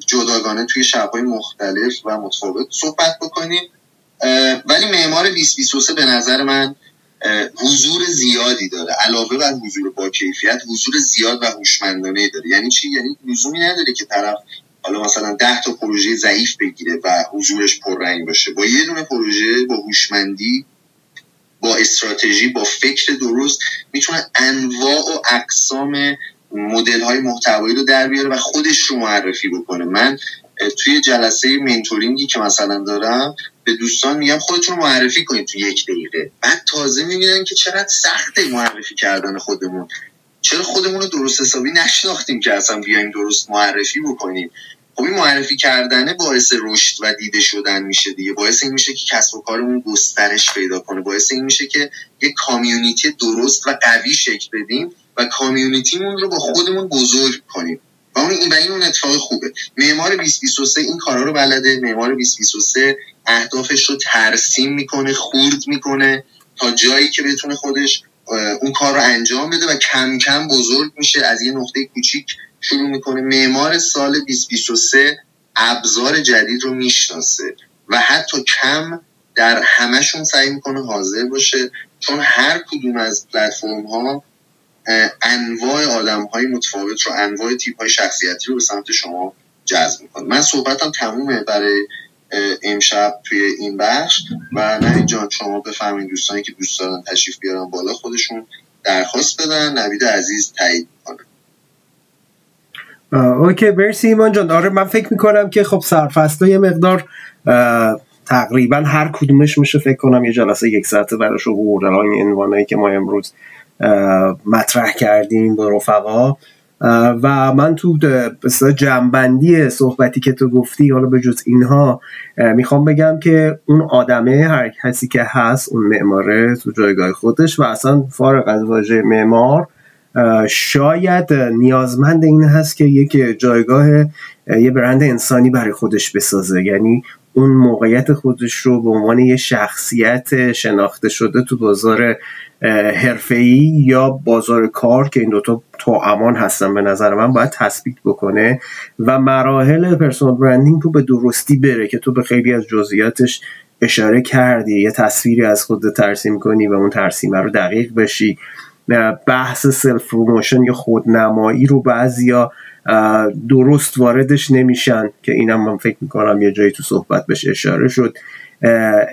جداگانه توی شبهای مختلف و متفاوت صحبت بکنیم. ولی معمار 2023 به نظر من حضور زیادی داره. علاوه بر حضور با کیفیت حضور زیاد و هوشمندانه داره. یعنی چی؟ یعنی لزومی نداره که طرف حالا مثلا 10 تا پروژه ضعیف بگیره و حضورش پررنگ باشه. با یه دونه پروژه با هوشمندی با استراتژی با فکر درست می‌تونه انواع و اقسام مدل های محتوایی رو در بیاره و خودش رو معرفی بکنه. من توی جلسه منتورینگی که مثلا دارم به دوستان میگم خودتون رو معرفی کنید تو یک دقیقه. بعد تازه می‌بینن که چقدر سخته معرفی کردن خودمون. چرا خودمون رو درست حسابی نشناختیم که اصلا بیایم درست معرفی بکنیم؟ خب این معرفی کردنه باعث رشد و دیده شدن میشه دیگه. باعث این میشه که کسب و کارمون گسترش پیدا کنه. باعث این میشه که یک کامیونیتی درست و قوی شکل بدیم. و کامیونیتیمون رو با خودمون بزرگ کنیم. و اون این این اون اتفاق خوبه. معمار 2023 این کارا رو بلده. معمار 2023 اهدافش رو ترسیم می‌کنه خورد می‌کنه تا جایی که بتونه خودش اون کار رو انجام بده و کم کم بزرگ میشه. از یه نقطه کوچیک شروع می‌کنه. معمار سال 2023 ابزار جدید رو می‌شناسه و حتی کم در همشون سعی می‌کنه حاضر باشه. چون هر کدوم از پلتفرم ها انواع آدم های متفاوت رو انواع تیپ های شخصیتی رو به سمت شما جذب می‌کنه. من صحبتم تمومه برای امشب توی این بخش و نه جان شما بفهمین دوستانی که دوست دارن تشریف بیارن بالا خودشون درخواست بدن. نوید عزیز تایید کنه اوکی مرسی ایمان جان. آره من فکر می‌کنم که خب سرفصل یه مقدار تقریبا هر کدومش میشه فکر کنم یه جلسه یک ساعته براش رو این عنوانایی که ما امروز مطرح کردیم با رفقا. و من تو جنبندی صحبتی که تو گفتی حالا به جز اینها می‌خوام بگم که اون آدمه هر کسی که هست اون معماره تو جایگاه خودش و اصلا فارغ از واژه معمار شاید نیازمند این هست که یک جایگاه یه برند انسانی برای خودش بسازه. یعنی اون موقعیت خودش رو به عنوان یه شخصیت شناخته شده تو بازار حرفه‌ای یا بازار کار که این دوتا تو امان هستن به نظر من باید تثبیت بکنه و مراحل پرسونال برندینگ تو به درستی بره که تو به خیلی از جزئیاتش اشاره کردی. یه تصویری از خود ترسیم کنی و اون ترسیمه رو دقیق بشی. بحث self promotion یا خودنمایی رو بعضیا درست واردش نمیشن که اینم من فکر می‌کنم یه جایی تو صحبت بهش اشاره شد.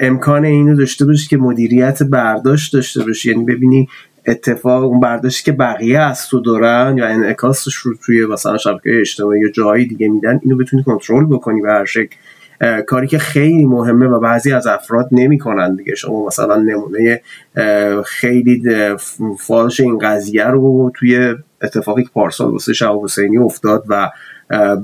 امکان اینو داشته باشی که مدیریت برداشت داشته باشی. یعنی ببینی اتفاق اون برداشتی که بقیه از تو دارن یا انعکاسش رو توی مثلا شبکه اجتماعی یا جایی دیگه میدن اینو بتونی کنترل بکنی به هر شکل. کاری که خیلی مهمه و بعضی از افراد نمی‌کنن دیگه. شما مثلا نمونه خیلی فالش این قضیه رو توی اتفاقی که پارسال واسه شهاب حسینی افتاد و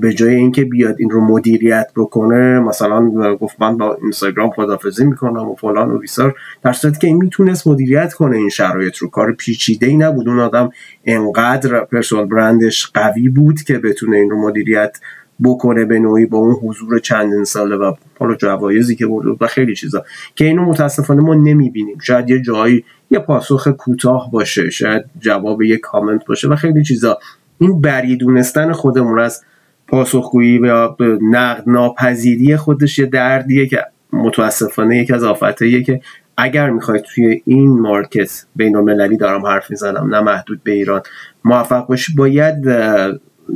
به جای اینکه بیاد این رو مدیریت بکنه مثلا گفت من با اینستاگرام خدافزی می‌کنم و فلان و بیسار. در صورتی که این می‌تونست مدیریت کنه این شرایط رو. کار پیچیده ای نبود. اون آدم انقدر پرسونال برندش قوی بود که بتونه این رو مدیریت بکنه به نوعی با اون حضور چندین ساله و حالا جوایزی که برده و خیلی چیزا. که اینو متاسفانه ما نمی‌بینیم. شاید یه جایی یه پاسخ کوتاه باشه. شاید جواب یه کامنت باشه و خیلی چیزا. این بریدونستن خودمون از پاسخگویی و نقد ناپذیری خودش یه دردیه که متاسفانه یکی از آفتهاییه که اگر می‌خواید توی این مارکت بین المللی دارم حرف می‌زنم نه محدود به ایران موفق باشی باید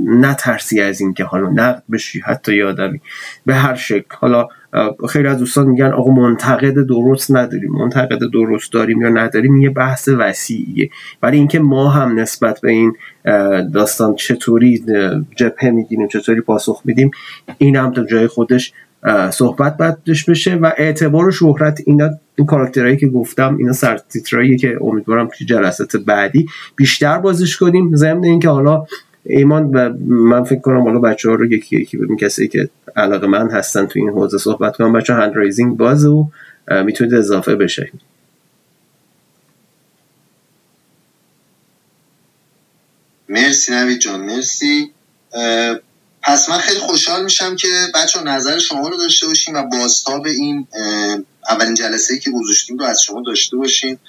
نترسی از این که حالا نقد بشی حتی یادمی به هر شکل. حالا خیلی از دوستان میگن آقا منتقد درست نداریم منتقد درست داریم یا نداریم یه بحث وسیعیه. ولی اینکه ما هم نسبت به این داستان چطوری جبهه می‌گیریم چطوری پاسخ میدیم این هم تا جای خودش صحبت باید بشه و اعتبار و شهرت اینا این کاراکترهایی که گفتم اینا سر که امیدوارم که جلسات بعدی بیشتر بازش کنیم. ضمن اینکه حالا ایمان و من فکر کنم حالا بچه ها رو یکی یکی ببین کسی که علاقه من هستن تو این حوزه صحبت کنم. بچه هند رایزینگ باز و می‌تونید اضافه بشه مرسی نوید جان مرسی. پس من خیلی خوشحال میشم که بچه نظر شما رو داشته باشیم و بازتاب این اولین جلسه که گذاشتیم رو از شما داشته باشیم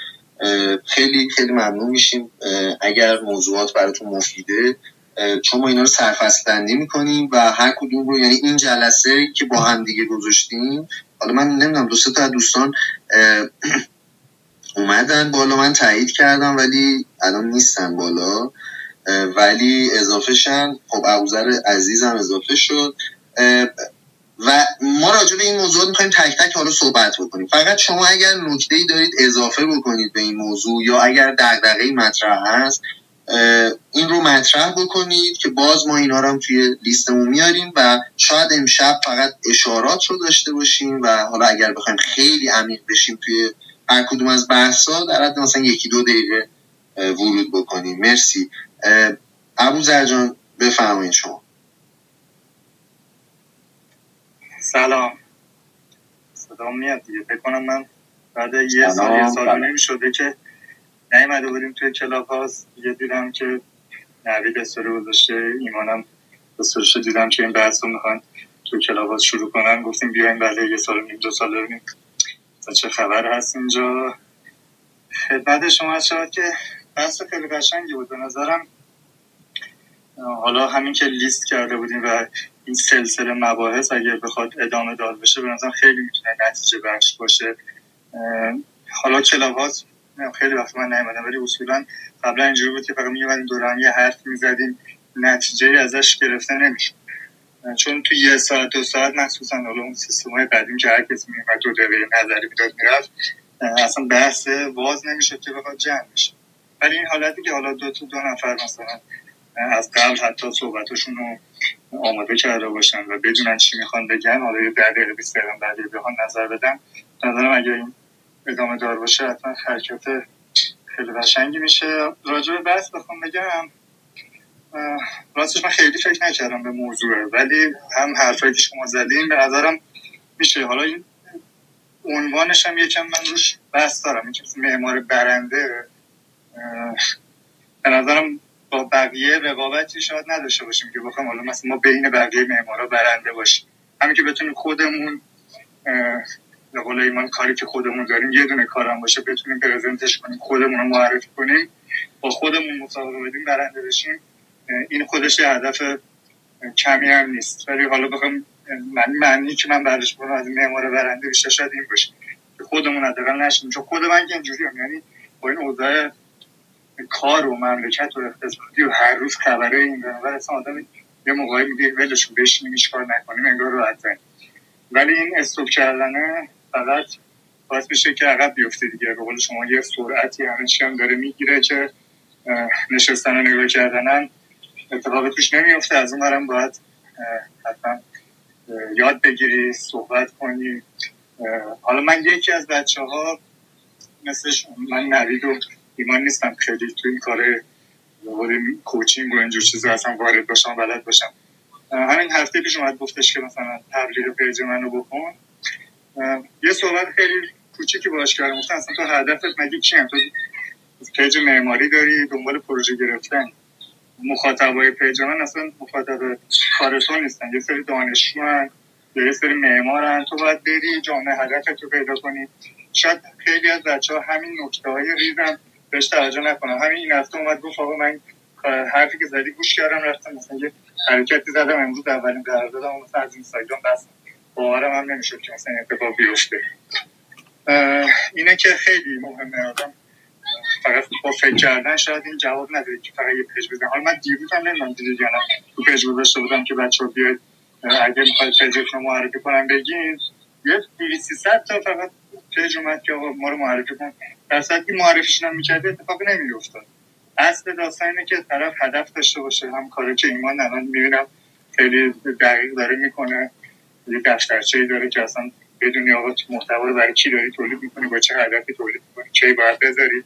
خیلی خیلی ممنون میشیم. اگر موضوعات براتون مفیده چون ما اینا رو سرفصل می‌کنیم و هر کدوم رو یعنی این جلسه که با هم دیگه گذاشتیم حالا من نمی‌دونم دو تا دوستان اومدن بالا من تایید کردم ولی الان نیستن بالا ولی اضافه شن. خب ابوذر عزیزم اضافه شد. و ما راجع به این موضوع می‌خوایم تک تک حالا صحبت بکنیم. فقط شما اگر نکته ای دارید اضافه بکنید به این موضوع یا اگر دغدغه مطرح هست این رو مطرح بکنید که باز ما اینا رو هم توی لیستمون میاریم و شاید امشب فقط اشارات رو داشته باشیم و حالا اگر بخوایم خیلی عمیق بشیم توی هر کدوم از بحثا در حد مثلا یکی دو دقیقه ورود بکنیم. مرسی. ابو زرجان بفرمایید شما. سلام. صدا میاد دیگه. فکر کنم من بعد یه سال یه سال نمی شده که نیومده بودیم توی Clubhouse دیگه دیدم که نوید استوری گذاشته. ایمانم استوریش دیدم که این بحث رو می‌خوان توی club شروع کنن. گفتیم بیایم بله یه سال نیم دو سال ببینیم چه خبر هست اینجا. خدمت شما شد که بحث خیلی قشنگی بود. به نظرم حالا همین که لیست کرده بودیم و این سلسله مباحث اگر بخواد ادامه دار بشه به نظرم خیلی می‌تونه نتیجه بخش باشه. حالا کلاب خیلی وقت من نیومدم ولی اصولا قبلا اینجوری بود که فقط میومدیم دور یه حرف می‌زدیم نتیجه ازش گرفته نمیشه چون تو یه ساعت دو ساعت مخصوصا حالا اون سیستم های قدیم که هر کسی میومد دو دقیقه نظری می‌داد می‌رفت. اصلا بحث باز نمیشه که بخواد جمع بشه. ولی این حالتی که حالا دو تا دو نفر مثلا از قبل حتی صحبتشون رو آماده کرده باشن و بدونن چی می‌خوان بگن. حالا یه دقیقه بیست دقیقه بعد بخوان نظر بدن. نظرم اگه این ادامه دار باشه حتما حرکت خیلی قشنگی میشه. راجع به بحث بخوام بگم راستش من خیلی فکر نکردم به موضوع ولی هم حرفایی که شما زدین به نظرم میشه. حالا این عنوانش هم یکم من روش بحث دارم. این معمار برنده به نظرم با بقیه رقابتی شاید نداشته باشیم که بخوام حالا مثلا ما بین بقیه معمارا برنده باشیم. همین که بتونیم خودمون به قول ایمان کاری که خودمون داریم یه دونه کارم باشه بتونیم پرزنتش کنیم خودمون رو معرفی کنیم با خودمون مسابقه بدیم برنده بشیم. این خودش یه هدف کمی هم نیست. ولی حالا بخوام من معنی که من بعدش برم از معمار برنده بشه شاید این باشه که خودمون حداقل نشیم چون خود من اینجوری هم یعنی با این اوضاع کار و مملکت و اقتصادی و هر روز خبره این برابر اصلا آدم یه موقعی میگه ولش بشینیم هیچ کار نکنیم انگار راحت ولی این استوب کردنه فقط باعث میشه که عقب بیفته دیگه. به قول شما یه سرعتی همه هم داره می‌گیره که نشستن و نگاه کردنن اتفاق توش نمیفته. از اون برم باید حتما یاد بگیری صحبت کنی. حالا من یکی از بچه ها مثل من نوید و ایمان نیستم خیلی تو این کار coaching و اینجور چیزا اصلا وارد باشم بلد باشم. همین هفته پیش اومد گفتش که مثلا تبلیغ page منو بکن. یه صحبت خیلی کوچیکی باش کردم. اصلا تو هدفت مگه چی تو page معماری داری دنبال پروژه گرفتن. مخاطبای page من اصلا مخاطب کارتون نیستن. یه سری دانشجو یه سری معمارن. تو باید بری جامعه هدف تو پیدا کنی. شاید خیلی از بچه ها همین نکته های ریزم بهش توجه نکنن همین این هفته اومد گفت آقا من حرفی که زدی گوش کردم رفتم مثلا یه حرکتی زدم. امروز اولین قرار دادم مثلا از اینستاگرام بستم باورم هم نمی‌شد که مثلا اتفاق بیفته. اینه که خیلی مهمه. آدم فقط با فکر کردن شاید این جواب نده که فقط یه page بزن حالا من دیروز هم نمی‌دونم دیدید یا نه تو page گذاشته بودم که بچه ها بیاید اگه می‌خواید page تون معرفی کنم بگین. یه 200 تا فقط page اومد که ما رو معرفی کن. در صورتی معرفیش هم می‌کرده اتفاقی نمیافتاد. اصل داستان اینه که طرف هدف داشته باشه هم کاری که ایمان الان می‌بینم خیلی دقیق داره می‌کنه. یه دفترچه داره که اصلا بدونی آقا محتوا رو برای کی داری تولید می‌کنی؟ با چه هدفی تولید می‌کنی؟ کی باید بذاری؟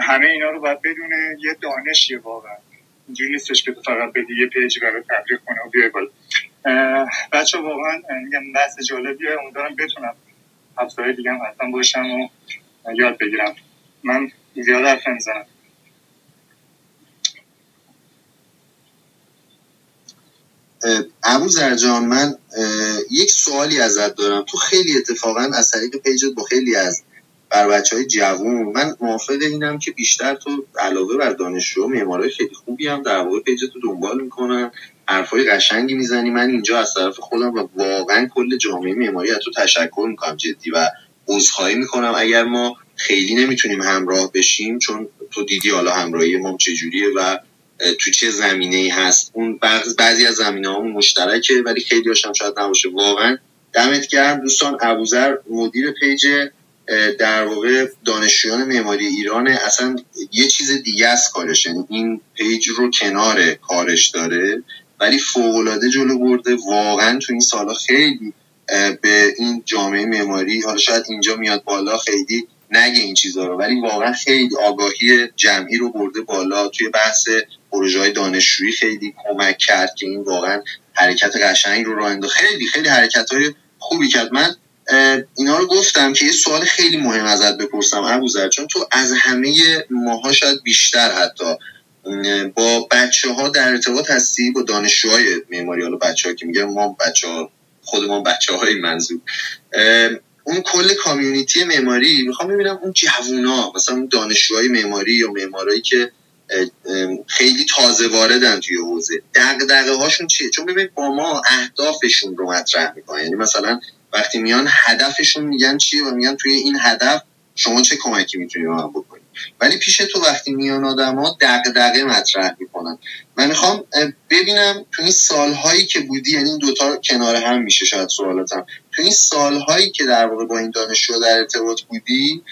همه اینا رو باید بدونه یه دانشیه واقعا. اینجوری نیستش که تو فقط بدی یه page برای تبلیغ کنه و بیای بالا. بچه واقعا میگم بحث جالبیه. امیدوارم بتونم هفته دیگه هم حتما باشم و یاد بگیرم. من زیاد حرف نمی‌زنم. ابو زرجان من یک سوالی ازت دارم. تو خیلی اتفاقا از طریق پیجت با خیلی از بر بچه های جوون من موافق اینم که بیشتر تو علاوه بر دانشجو معمارای خیلی خوبی هم در واقع پیجت رو دنبال می‌کنن. حرفای قشنگی می‌زنی. من اینجا از طرف خودم و واقعا کل جامعه معماری از تو تشکر می‌کنم جدی و عذرخواهی می‌کنم. اگر ما خیلی نمی‌تونیم همراه بشیم چون تو دیدی حالا همراهی ما چجوریه و تو چه زمینه ای هست؟ اون بعضی از زمینه ها مشترکه ولی خیلی هاشم شاید نباشه. واقعا دمت گرم دوستان. ابوذر مدیر پیج در واقع دانشجویان معماری ایران اصلا یه چیز دیگه است کارش. یعنی این پیج رو کنار کارش داره ولی فوقالعاده جلو برده. واقعا تو این سالا خیلی به این جامعه معماری حالا شاید اینجا میاد بالا خیلی نگه این چیزها رو. ولی واقعا خیلی آگاهی جمعی رو برده بالا. توی بحث پروژه های دانشجویی خیلی کمک کرد که این واقعا حرکت قشنگ رو راه انداخت. خیلی خیلی حرکت های خوبی کرد. من اینا رو گفتم که یه سوال خیلی مهم ازت بپرسم ابوذر چون تو از همه ماها شاید بیشتر حتی با بچه ها در ارتباط هستی؟ با دانشجوهای معماری حالا بچه ها که میگم ما بچه ها خودمان بچه های منظور اون کل کامیونیتی معماری می‌خوام ببینم اون جوونا مثلا دانشجوهای معماری یا معمارایی که خیلی تازه واردن توی حوزه دغدغه هاشون چیه؟ چون ببین با ما اهدافشون رو مطرح می‌کنن. یعنی مثلا وقتی میان هدفشون میگن چیه و میگن توی این هدف شما چه کمکی می‌تونید من بکنید ولی پیش تو وقتی میان آدما دغدغه مطرح می‌کنن. من می‌خوام ببینم تو این سالهایی که بودی یعنی این دوتا کنار هم میشه شاید سوالاتم. تو این سالهایی که در واقع با این دانشجو در ارتباط بودی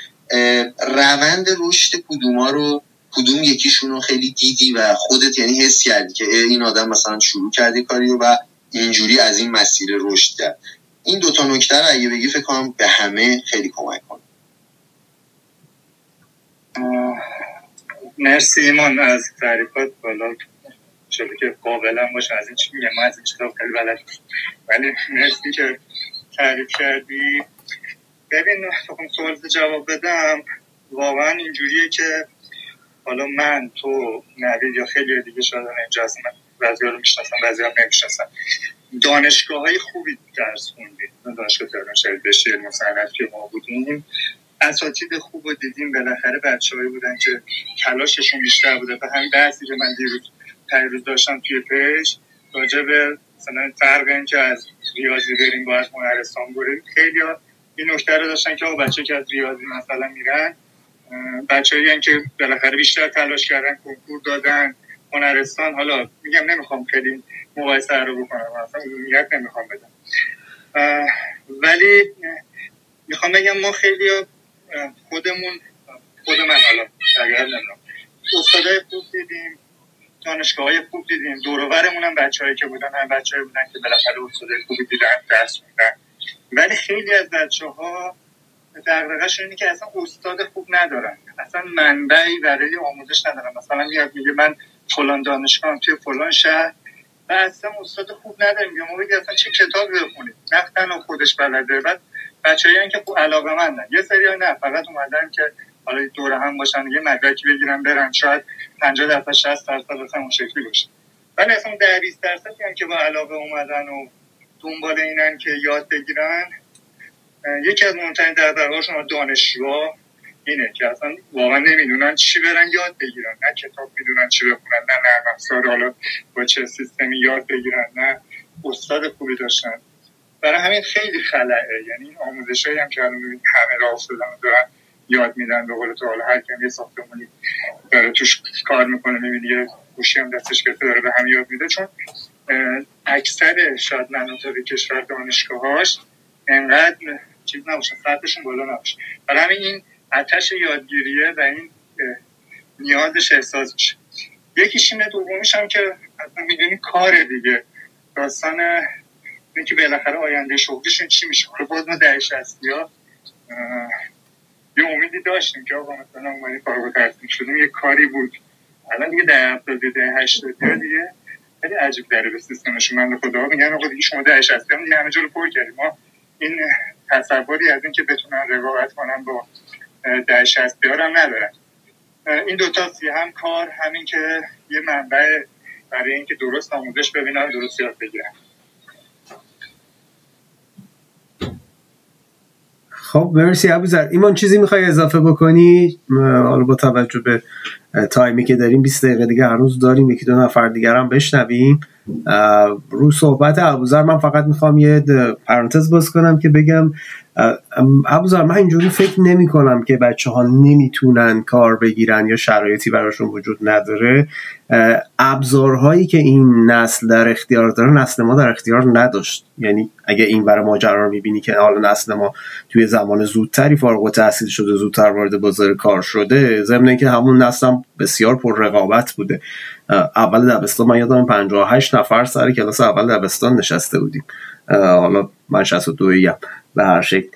روند رشد کدوما رو کدوم یکیشون رو خیلی دیدی و خودت یعنی حس کردی که این آدم مثلا شروع کردی کاری و اینجوری از این مسیر رشد کرد. این دوتا نکته رو اگه بگی فکر کنم به همه خیلی کمک کنه. مرسی ایمان از تعریفات بالا. شده که قابلا باشه. از این چی میگم؟ من از این چیزا خیلی بلد ولی مرسی که تعریف کردی. ببین بخوام سوال جواب بدم. واقعا اینجوریه که حالا من تو نوید یا خیلی دیگه شاید اینجا هستم بعضی رو می‌شناسم بعضی هم نمی‌شناسم. دانشگاه های خوبی درس خوندیم دانشگاه تهران شهید بشیر مصنف که ما بودیم. اساتید خوب رو دیدیم. بالاخره بچه‌هایی بودن که تلاششون بیشتر بوده. به همین بحثی که من دیروز پیروز داشتم توی پیش راجع به مثلا فرق این که از ریاضی بریم باید هنرستان بریم. خیلی ها این نکته رو داشتن که بچه که از ریاضی مثلا میرن بچه که بالاخره بیشتر تلاش کردن کنکور دادن هنرستان. حالا میگم نمی‌خوام خیلی مقایسه رو بکنم اصلا نمی‌خوام بدم. ولی می‌خوام بگم ما خیلی خودمون خود من حالا اگر نمی‌دونم. استادای خوب دیدیم دانشگاه های خوب دیدیم. دوروبرمون هم بچه هایی که بودن هم بچه بودن که بالاخره استادای خوبی دیدن درس میدن ولی خیلی از بچه ها دقیقه اینه که اصلا استاد خوب ندارن. اصلا منبعی برای آموزش ندارن. مثلا میاد میگه من فلان دانشگاه توی فلان شهر و اصلا استاد خوب نداریم. یا ما اصلا چه کتابی بخونید نه خودش بلده. بعد بچه‌ای که خوب علاقه مندن. یه سری نه فقط اومدن که حالا دور هم باشن یه مدرکی بگیرن برن. شاید 50 درصد 60 درصد اصلا اون شکلی باشه. ولی اصلا 10 20 درصد که با علاقه اومدن و دنبال اینن که یاد بگیرن یکی از مهمترین دغدغه‌هاشون دانشجوها اینه که اصلا واقعا نمی‌دونن چی برن یاد بگیرن. نه کتاب می‌دونن چی بخونن نه نرم افزار حالا با چه سیستمی یاد بگیرن نه استاد خوبی داشتن. برای همین خیلی خلعه. یعنی این آموزش هم که همه راه افتادن دارن یاد میدن به قول تو حالا هر کم یه ساختمونی داره توش کار می‌کنه می‌بینی یه گوشی هم دستش گرفته داره به هم یاد میده. چون اکثر شاید مناطق کشور دانشگاهاش انقدر چیز نباشه سطحشون بالا نباشه. برای همین این آتش یادگیریه و این نیازش احساس میشه یکیش اینه دومیش هم که می‌دونی کار دیگه. داستان اینکه بالاخره آینده شغلشون چی میشه؟ خب باز ما در ها یه امیدی داشتیم که آقا مثلا اومدی کارگاه تحصیل شدیم یه کاری بود. الان دیگه در هفتاد ده هشتاد دیگه خیلی عجیب داره به سیستمش. من خدا میگن آقا دیگه شما ده شستی هم همه جا پر کردیم. ما این تصوری از اینکه بتونن رقابت کنن با ده شستی ها هم ندارن. این دوتا هم کار همین که یه منبع برای اینکه درست آموزش ببینن درست یاد بگیرن. خب مرسی ابوذر. ایمان چیزی می‌خوای اضافه بکنی؟ حالا با توجه به تایمی که داریم 20 دقیقه دیگه هنوز داریم یکی دو نفر دیگر هم بشنویم رو صحبت ابوذر من فقط می‌خوام یه پرانتز باز کنم که بگم ابوذر من اینجوری فکر نمی کنم که بچه ها نمی‌تونن کار بگیرن یا شرایطی براشون وجود نداره. ابزارهایی که این نسل در اختیار داره نسل ما در اختیار نداشت. یعنی اگه این برای ماجرا رو می‌بینی که حالا نسل ما توی زمان زودتری فارغ تحصیل شده زودتر وارد بازار کار شده ضمن که همون نسل هم بسیار پر رقابت بوده. اول دبستان من یادم 58 نفر سر کلاس اول دبستان نشسته بودیم. حالا من 62 یم به هر شکل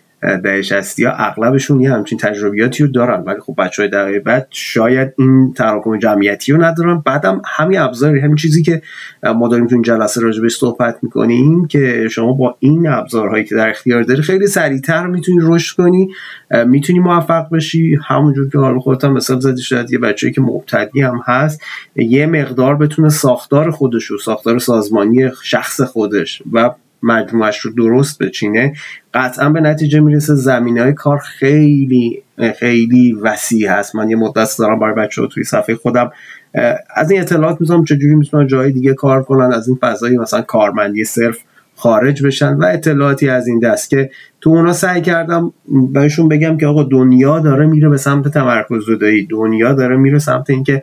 دهه شستی ها اغلبشون یه همچین تجربیاتی رو دارن. ولی خب بچه های دقیقه بعد شاید این تراکم جمعیتی رو ندارن. بعدم همین ابزاری همین چیزی که ما داریم تو این جلسه راجبش صحبت می‌کنیم که شما با این ابزارهایی که در اختیار داری خیلی سریعتر می‌تونی رشد کنی می‌تونی موفق بشی. همونجور که حالا خودت هم مثال زدی شاید یه بچه که مبتدی هم هست یه مقدار بتونه ساختار خودش و ساختار سازمانی شخص خودش و مجموعش رو درست بچینه قطعا به نتیجه می‌رسه زمینه های کار خیلی خیلی وسیع هست. من یه مدت دارم برای بچه توی صفحه خودم از این اطلاعات می‌تونم چجوری می‌تونن جای دیگه کار کنن از این فضایی مثلا کارمندی صرف خارج بشن و اطلاعاتی از این دست که تو اونا سعی کردم بهشون بگم که آقا دنیا داره میره به سمت تمرکز زدایی دنیا داره میره سمت اینکه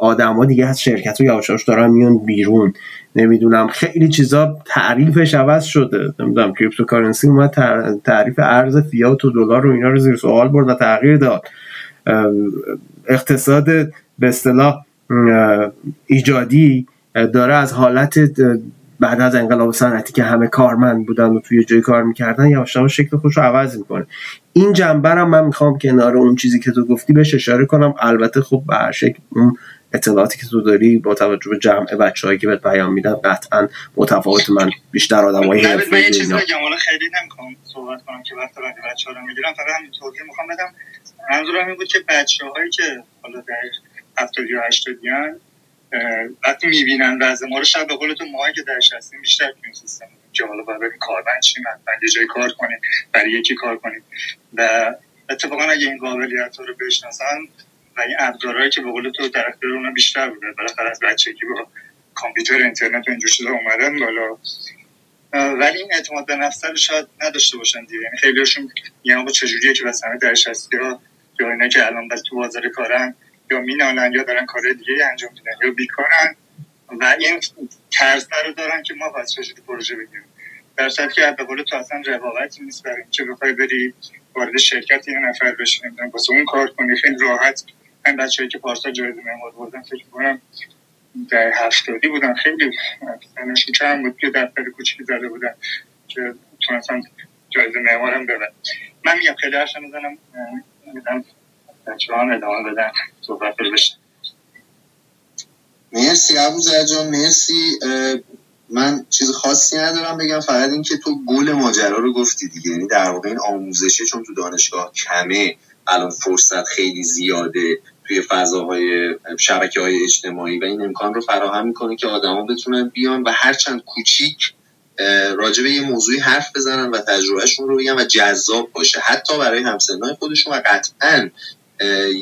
آدما دیگه از شرکت و یواش یواش دارن میان بیرون. نمی‌دونم. خیلی چیزا تعریفش عوض شده. نمی‌دونم cryptocurrency اومد تعریف ارز فیات و دلار و اینا رو زیر سوال برد و تغییر داد. اقتصاد به اصطلاح ایجادی داره از حالت بعد از انقلاب صنعتی که همه کارمند بودن و توی جای کار می‌کردن یواش یواش شکل خودش رو عوض می‌کنه. این جنبه من می‌خوام کنار اون چیزی که تو گفتی بهش اشاره کنم. البته خب به هر شکل اون اطلاعاتی که تو داری با توجه به جمع هایی که بهت بیان میدن قطعا متفاوت من بیشتر آدمای حرفه‌ای من یه چیزی بگم. حالا خیلی نمی‌خوام صحبت کنم که وقت بعد بچه‌ها رو می‌گیرم. فقط همین توضیح می‌خوام بدم. منظورم این بود که بچه‌هایی که حالا در 70 یا 80 وقتی می‌بینن وضع ما رو شب به قول تو ماهی که درش هستیم بیشتر تو این سیستم که حالا باید بریم کارمند یه جای کار کنیم برای یکی کار کنیم. و اتفاقا اگه این قابلیت رو بشناسن و این ابزارهایی که به قول تو در اختیار اونا بیشتر بوده. بالاخره از بچگی با کامپیوتر اینترنت و اینجور چیزا اومدن بالا. ولی این اعتماد به نفس رو شاید نداشته باشن دیگه. یعنی خیلیشون یعنی آقا چجوریه که بس همه درش هستی ها یا اینا که الان بس تو بازار کارن یا مینالن یا دارن کار دیگه انجام میدن یا بیکارن. و این ترس رو دارن که ما باید چجوری پروژه بگیریم. در صورتی که به قول تو اصلا رقابتی نیست برای اینکه بخوای بری وارد شرکت یه نفر بشی نمی‌دونم واسه اون کار کنی خیلی راحت من بچه‌ای که پارسال جایزه معمار بردن فکر کنم در هفتادی بودن. خیلی سنشون چند بود. که دفتر کوچیکی زده بودن که تونستن جایزه معمارم ببرن من میگم خیلی هرشم می‌زنم میدم بچه هم ادامه بدن. صحبت بشن. مرسی زرجان مرسی. من چیز خاصی ندارم بگم. فقط اینکه تو گل ماجرا رو گفتی دیگه. یعنی در واقع این آموزشه چون تو دانشگاه کمه الان فرصت خیلی زیاده. توی فضاهای شبکه های اجتماعی و این امکان رو فراهم می‌کنه که آدما بتونن بیان و هرچند کوچیک راجع به یه موضوعی حرف بزنن و تجربهشون رو بگن و جذاب باشه. حتی برای همسنهای خودشون و قطعا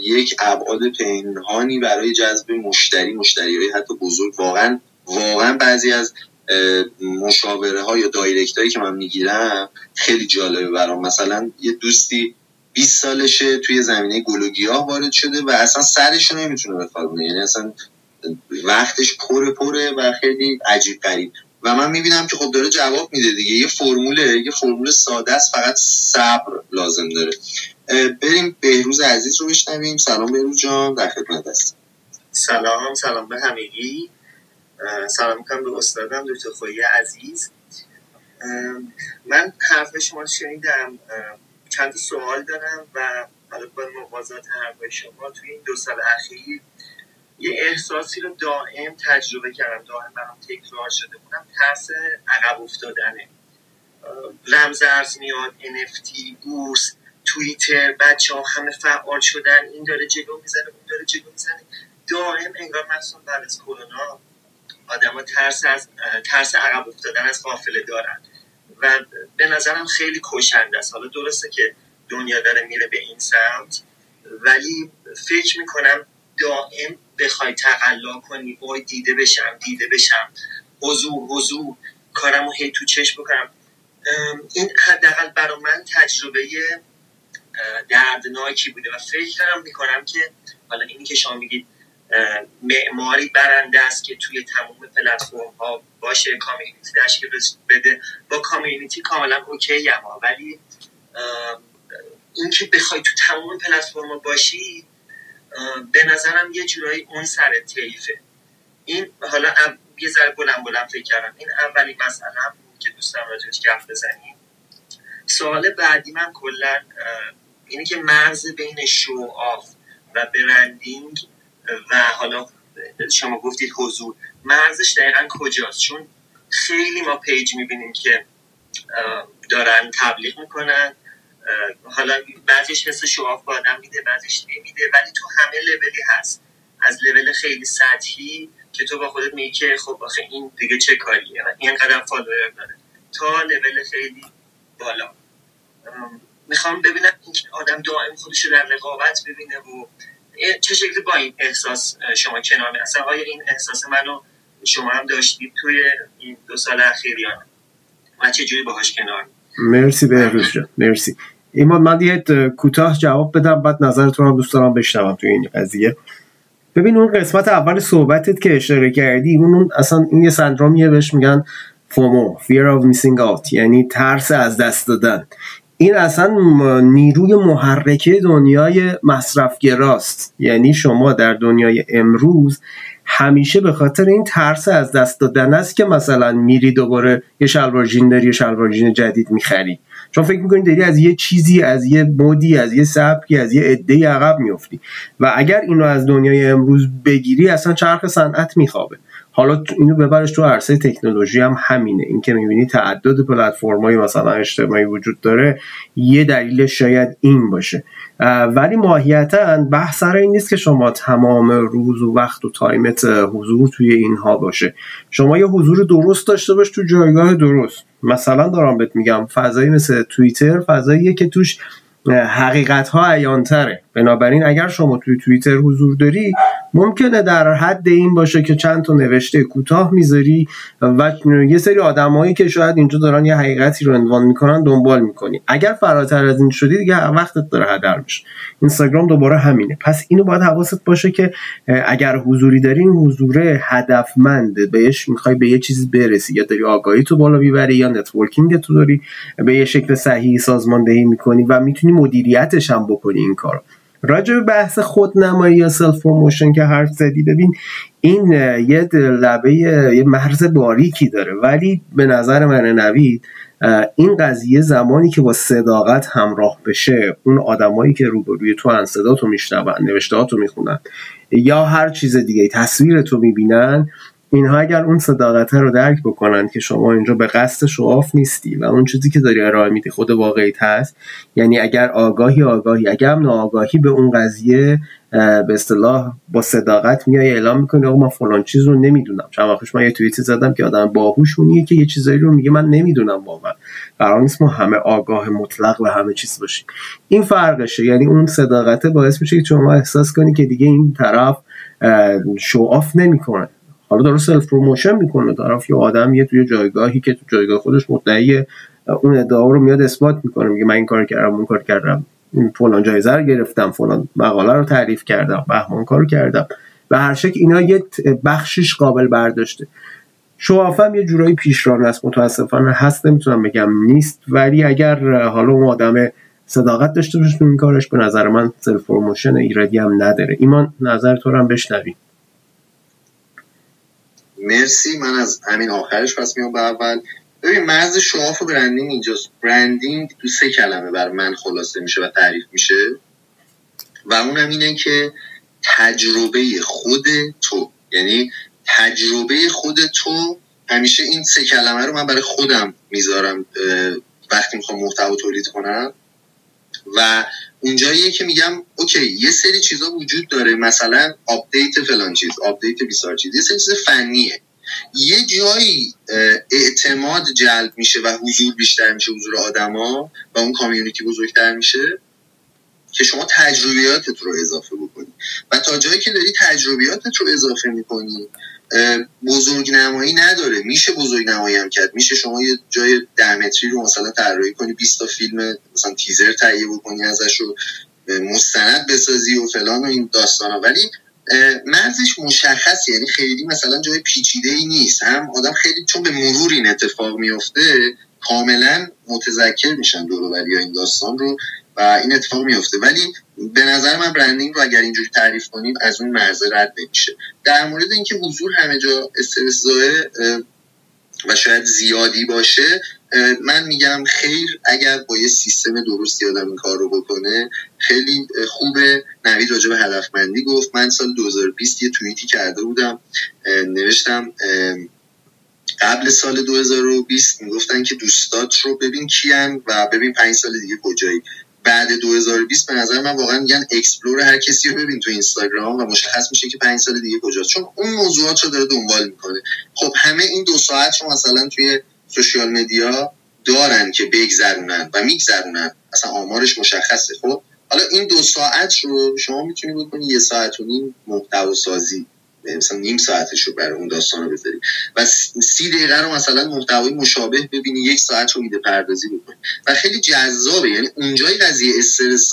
یک ابعاد پنهانی برای جذب مشتری مشتری های حتی بزرگ واقعا واقعا بعضی از مشاوره ها یا دایرکت هایی که من می‌گیرم خیلی جالبه برام. مثلا یه دوستی 20 سالشه توی زمینه گل و وارد شده و اصلا سرش رو نمی‌تونه بخوابونه یعنی اصلا وقتش پره پره و خیلی عجیب غریب. و من می‌بینم که خب داره جواب میده دیگه. یه فرموله یه فرمول ساده است فقط صبر لازم داره. بریم بهروز عزیز رو بشنویم. سلام بهروز جان در خدمت هست سلام سلام به همگی. سلام می‌کنم به استادم دکتر خویی عزیز. من حرف شما شنیدم. چند سوال دارم و حالا با موازات حرف شما توی این دو سال اخیر یه احساسی رو دائم تجربه کردم دائم برام تکرار شده بودم ترس عقب افتادنه. رمز ارز میاد NFT بورس توییتر بچه ها همه فعال شدن این داره جلو می‌زنه اون داره جلو می‌زنه. دائم انگار مخصوصا بعد از کرونا آدم ترس از ترس عقب افتادن از قافله دارن. و به نظرم خیلی کشنده است. حالا درسته که دنیا داره میره به این سمت ولی فکر می‌کنم دائم بخوای تقلا کنی وای دیده بشم دیده بشم حضور حضور کارم رو هی تو چشم بکنم. این حداقل برای من تجربه دردناکی بوده و فکرم می‌کنم که حالا اینی که شما میگید معماری برنده است که توی تمام پلتفرم ها باشه کامیونیتی تشکیل بده. با کامیونیتی کاملا اوکی اما ولی اینکه بخوای تو تمام پلتفرم ها باشی به نظرم یه جورایی اون سر طیفه این حالا یه ذره بلند بلند فکر کردم. این اولی مسئله هم که دوستم راجعش گفت بزنیم سوال بعدی من کلا اینه که مرز بین show off و branding و حالا شما گفتید حضور. مرزش دقیقا کجاست؟ چون خیلی ما page می‌بینیم که دارن تبلیغ می‌کنن. حالا بعضیش مثل شواف با آدم میده بعضیش نمیده ولی تو همه لولی هست. از لول خیلی سطحی که تو با خودت میگی که خب آخه این دیگه چه کاریه؟ این قدم فالوور داره. تا لول خیلی بالا. می‌خوام ببینم این آدم دائم خودش رو در رقابت ببینه و چه شکلی با این احساس شما کنار اصلا آیا این احساس منو شما هم داشتید توی این دو سال اخیر یا و چه جوری باهاش کنار؟ مرسی بهروز جان مرسی. ایمان من یه کوتاه جواب بدم بعد نظرتون هم دوست دارم بشنوم توی این قضیه. ببین اون قسمت اول صحبتت که اشاره کردی اون اصلا این یه سندرومیه بهش میگن فومو fear of missing out یعنی ترس از دست دادن. این اصلا نیروی محرکه دنیای مصرفگراست. یعنی شما در دنیای امروز همیشه به خاطر این ترس از دست دادن است که مثلا میری دوباره یه شلوار جین داری یه شلوار جین جدید می‌خری. چون فکر می‌کنی داری از یه چیزی از یه مودی از یه سبکی از یه عده عقب میفتی و اگر اینو از دنیای امروز بگیری اصلا چرخ صنعت میخوابه. حالا اینو ببرش تو عرصه تکنولوژی هم همینه. این که می‌بینی تعدد پلتفرم‌های مثلا اجتماعی وجود داره یه دلیل شاید این باشه. ولی ماهیتا بحث این نیست که شما تمام روز و وقت و تایمت حضور توی اینها باشه. شما یه حضور درست داشته باش تو جایگاه درست. مثلا دارم بهت میگم فضایی مثل توییتر فضاییه که توش حقیقت ها عیانتره. بنابراین اگر شما توی توییتر حضور داری ممکنه در حد این باشه که چند تا نوشته کوتاه می‌ذاری و یه سری آدمایی که شاید اینجا دارن یه حقیقتی رو عنوان می‌کنن دنبال می‌کنی. اگر فراتر از این شدی دیگه وقتت داره هدر میشه. اینستاگرام دوباره همینه. پس اینو باید حواست باشه که اگر حضوری داری این حضور هدفمند. بهش می‌خوای به یه چیزی برسی. یا داری آگاهیتو بالا می‌بری یا networking تو داری. به یه شکل صحیح سازماندهی می‌کنی و می‌تونی مدیریتش هم بکنی این کار راجع به بحث خودنمایی یا self promotion که حرف زدی ببین این یه لبه یه مرز باریکی داره. ولی به نظر من نوید این قضیه زمانی که با صداقت همراه بشه اون آدمایی که روبروی تو ان صدا تو میشنون نوشته تو می‌خونن یا هر چیز دیگه تصویر تو می‌بینن اینها اگر اون صداقت رو درک بکنن که شما اینجا به قصد show off نیستی و اون چیزی که داری ارائه میدی خود واقعیت هست یعنی اگر آگاهی آگاهی. اگر هم ناآگاهی به اون قضیه به اصطلاح با صداقت میای اعلام می‌کنی آقا من فلان چیز رو نمی‌دونم. چند وقتش من یه توییت زدم که آدم باهوشونیه که یه چیزایی رو میگه من نمی‌دونم واقعا. قرار نیست ما همه آگاه مطلق و همه چیز باشیم. این فرقشه. یعنی اون صداقته باعث میشه که شما احساس کنی که دیگه این طرف show off نمی‌کنه. حالا داره self promotion می‌کنه. طرف یه آدم یه توی جایگاهی که تو جایگاه خودش مدعی اون ادعا رو میاد اثبات می‌کنه. میگه من این کار کردم اون کار کردم. فلان جایزه رو گرفتم فلان مقاله رو تعریف کردم بهمان کار کردم. و هر شکل اینا یه بخشش قابل برداشته. show off م یه جورایی پیشران است متاسفانه هست نمی‌تونم بگم نیست. ولی اگر حالا اون آدم صداقت داشته باشه تو این کارش به نظر من self promotion ایرادی هم نداره. ایمان نظر تو هم بشنویم. مرسی. من از همین آخرش پس میام به اول. ببین مرز show off و branding اینجاست. branding تو سه کلمه بر من خلاصه میشه و تعریف میشه. و اونم اینه که تجربه خود تو. یعنی تجربه خود تو همیشه این سه کلمه رو من برای خودم می‌ذارم وقتی می‌خوام محتوا تولید کنم. و اونجاییه که میگم okay یه سری چیزا وجود داره. مثلا update فلان چیز update بیسار چیز یه سری چیز فنیه. یه جایی اعتماد جلب میشه و حضور بیشتر میشه حضور آدما و اون کامیونیتی بزرگتر میشه که شما تجربیاتت رو اضافه بکنی. و تا جایی که داری تجربیاتت رو اضافه می‌کنی بزرگ نمایی نداره. میشه بزرگ نمایی هم کرد. میشه شما یه جای ده متری رو مثلا طراحی کنی 20 تا فیلم مثلا تیزر تهیه بکنی ازش رو مستند بسازی و فلان و این داستانا. ولی مرزش مشخص یعنی خیلی مثلا جای پیچیده ای نیست. هم آدم خیلی چون به مرور این اتفاق میفته کاملا متذکر میشن دور این داستان رو. و این اتفاق میفته. ولی به نظر من برندینگ رو اگر اینجوری تعریف کنیم از اون مرزه رد نمیشه. در مورد اینکه حضور همه جا استرس و شاید زیادی باشه من میگم خیر اگر با یه سیستم درستی آدم این کار رو بکنه. خیلی خوبه نوید راجع به هدفمندی گفت. من سال 2020 یه توییتی کرده بودم. نوشتم قبل سال 2020 می‌گفتن که دوستات رو ببین کیان و ببین پنج سال دیگه کجایی. بعد 2020 به نظر من واقعا میگن explore هر کسی رو ببین تو اینستاگرام و مشخص میشه که پنج سال دیگه کجاست. چون اون موضوعات رو داره دنبال می‌کنه. خب همه این دو ساعت رو مثلا توی social media دارن که بگذرونن و میگذرونن. اصلا آمارش مشخصه. خب حالا این دو ساعت رو شما می‌تونی بکنی یه ساعت و نیم محتوا سازی. مثلا نیم ساعتش رو برای اون داستان رو بذاری. و سی دقیقه رو مثلا محتوای مشابه ببینی یک ساعت رو ایده پردازی بکنی. و خیلی جذابه. یعنی اونجای قضیه استرس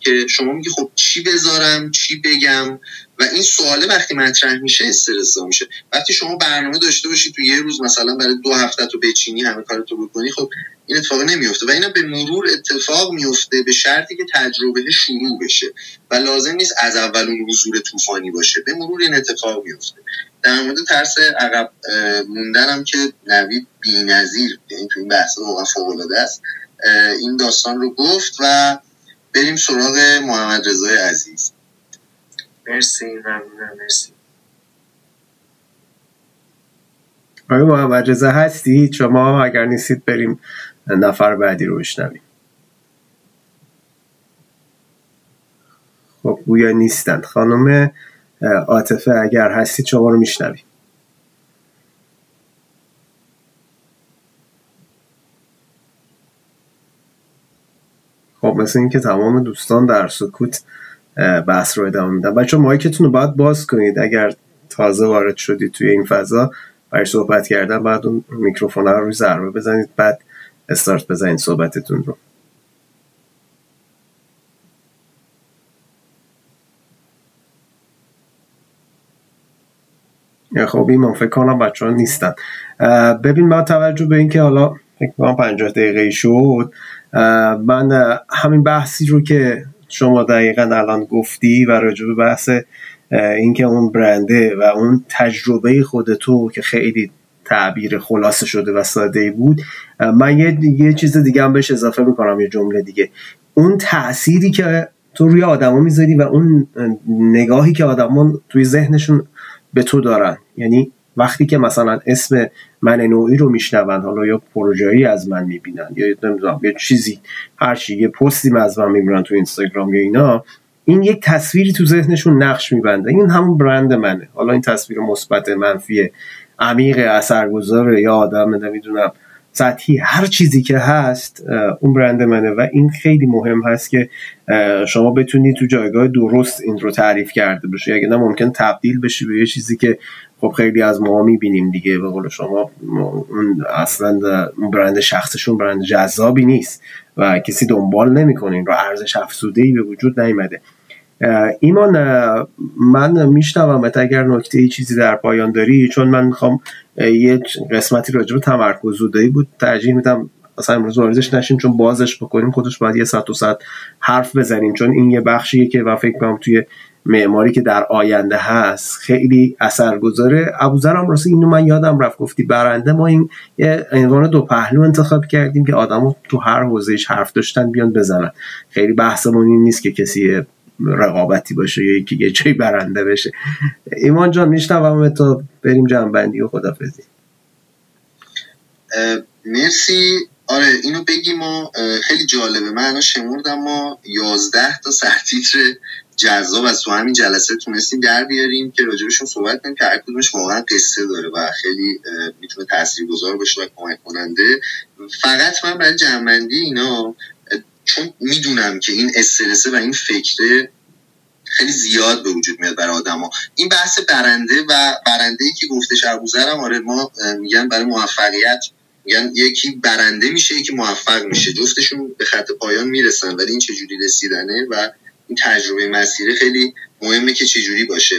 که شما میگی خب چی بذارم چی بگم؟ و این سواله وقتی مطرح میشه استرس میشه. وقتی شما برنامه داشته باشی تو یه روز مثلا برای دو هفته تو بچینی همه کارتو بکنی خب این اتفاق نمیفته. و اینا به مرور اتفاق میفته به شرطی که تجربه شروع بشه. و لازم نیست از اول اون حضور طوفانی باشه. به مرور این اتفاق میفته. در مورد ترس عقب موندنم که نوید بی‌نظیر یعنی تو این بحث واقعا فوق است این داستان رو گفت و بریم سراغ محمد رضای عزیز. مرسی ممنونم مرسی. آقای محمد هستید؟ شما اگر نیستید بریم نفر بعدی رو بشنویم. خب گویا نیستند. خانم عاطفه اگر هستید شما رو میشنویم. خب مثل اینکه تمام دوستان در سکوت بحث رو ادامه میدن بچه مایکتون رو باید باز کنید. اگر تازه وارد شدید توی این فضا برای صحبت کردن بعد اون میکروفون رو روی ضربه بزنید. بعد استارت بزنید صحبتتون رو. خب این فکر کنم بچه ها نیستن ببین با توجه به اینکه حالا فکر کنم 50 دقیقه شد من همین بحثی رو که شما دقیقا الان گفتی و راجع به بحث اینکه اون برنده و اون تجربه خود تو که خیلی تعبیر خلاصه شده و ساده بود من یه, یه چیز دیگه هم بهش اضافه می‌کنم یه جمله دیگه. اون تأثیری که تو روی آدما می‌ذاری و اون نگاهی که آدما توی ذهنشون به تو دارن یعنی وقتی که مثلا اسم من نوعی رو میشنون حالا یا پروژه‌ای از من می‌بینن یا نمی‌دونم یه چیزی هر چی یه پستی از من می‌بینن تو اینستاگرام یا اینا این یک تصویری تو ذهنشون نقش میبنده. این همون برند منه. حالا این تصویر مثبت منفی عمیق اثرگذار یا آدم نمی‌دونم سطحی هر چیزی که هست اون برند منه. و این خیلی مهم هست که شما بتونید تو جایگاه درست این رو تعریف کرده باشه اگه نه ممکن تبدیل بشه به یه چیزی که خب خیلی از ما می‌بینیم دیگه به قول شما اون اصلا برند شخصشون برند جذابی نیست و کسی دنبال نمی‌کنه این رو ارزش افزوده ای به وجود نیامده ایمان من میشنوم اگر نکته چیزی در پایان داری چون من می‌خوام یه قسمتی راجع به تمرکز زودایی بود ترجیح میدم اصلا امروز واردش نشیم چون بازش بکنیم خودش باید یه ساعت و ساعت حرف بزنیم چون این یه بخشیه که و فکر کنم توی معماری که در آینده هست خیلی اثرگذاره. ابوذر هم راستی اینو من یادم رفت گفتی برنده ما این عنوان دو پهلو انتخاب کردیم که آدما تو هر حوزهش حرف داشتن بیان بزنن. خیلی بحثمون این نیست که کسی رقابتی باشه یا یکی جایی برنده بشه. ایمان جان میشنوم تو بریم جنبندی و خدافزی. مرسی. آره اینو بگیم ما خیلی جالبه. من الان شمردم ما 11 تا سرتیتر جذاب از تو همین جلسه تونستیم در بیاریم که راجبشون صحبت کنیم که هر کدومش واقعا قصه داره و خیلی می‌تونه تاثیرگذار باشه و کمک کننده. فقط من برای جنبندی اینا چون می‌دونم که این استرسه و این فکره خیلی زیاد به وجود میاد برای آدما. این بحث برنده و برنده ای که گفته شربوزرم آره ما میگن برای موفقیت میگن یکی برنده میشه یکی موفق میشه. جفتشون به خط پایان می‌رسن ولی این چجوری رسیدنه و این تجربه مسیره خیلی مهمه که چجوری باشه.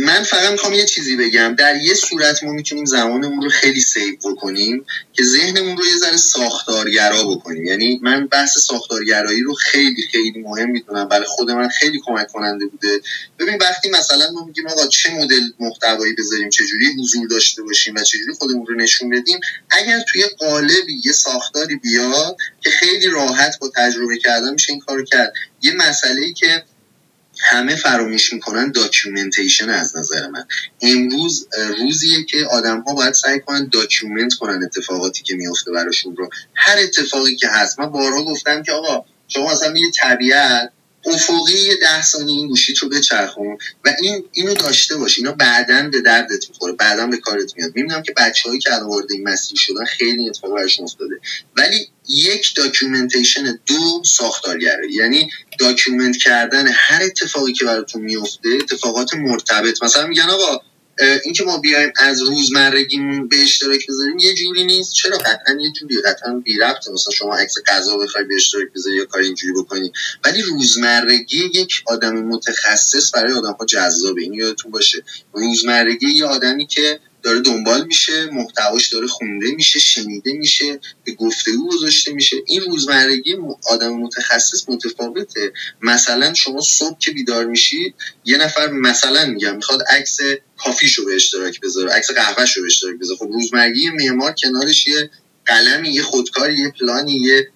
من فقط می‌خوام یه چیزی بگم. در یه صورت ما می‌تونیم زمانمون رو خیلی سیو بکنیم که ذهنمون رو یه ذره ساختارگرا بکنیم. یعنی من بحث ساختارگرایی رو خیلی خیلی مهم می‌دونم. برای خود من خیلی کمک کننده بوده. ببین وقتی مثلا ما میگیم آقا چه مدل محتوایی بذاریم چه جوری حضور داشته باشیم و چجوری خودمون رو نشون بدیم اگر توی قالبی یه ساختاری بیاد که خیلی راحت با تجربه کردن میشه این کارو کرد. یه مسئله ای که همه فراموش می‌کنن documentation از نظر من. امروز روزیه که آدم ها باید سعی کنن document کنن اتفاقاتی که میفته براشون رو. هر اتفاقی که هست. من بارها گفتم که آقا شما مثلا یه طبیعت افقی ده ثانیه این گوشیت رو بچرخون و این اینو داشته باش. اینا بعدا به دردت می‌خوره. بعدا به کارت میاد. می‌بینم که بچه‌هایی که الان وارد این مسیر شدن خیلی اتفاق براشون افتاده. ولی یک documentation دو ساختارگره. یعنی document کردن هر اتفاقی که براتون میفته اتفاقات مرتبط. مثلا میگن آقا اینکه ما بیایم از روزمرگیمون به اشتراک بذاریم یه جوری نیست. چرا قطعا یه جوری؟ قطعا بی ربط مثلا شما عکس غذا بخوای به اشتراک بذاری یا کار اینجوری بکنی. ولی روزمرگی یک آدم متخصص برای آدم ها جذابه. این یادتون باشه. روزمرگی یه آدمی که داره دنبال میشه محتواش داره خونده میشه شنیده میشه به گفتگو گذاشته میشه. این روزمرگی آدم متخصص متفاوته. مثلا شما صبح که بیدار میشید یه نفر مثلا میگم می‌خواد عکس coffee شو به اشتراک بذاره عکس قهوه‌ش رو به اشتراک بذاره. خب روزمرگی معمار کنارش یه قلمی یه خودکاری یه پلانی یه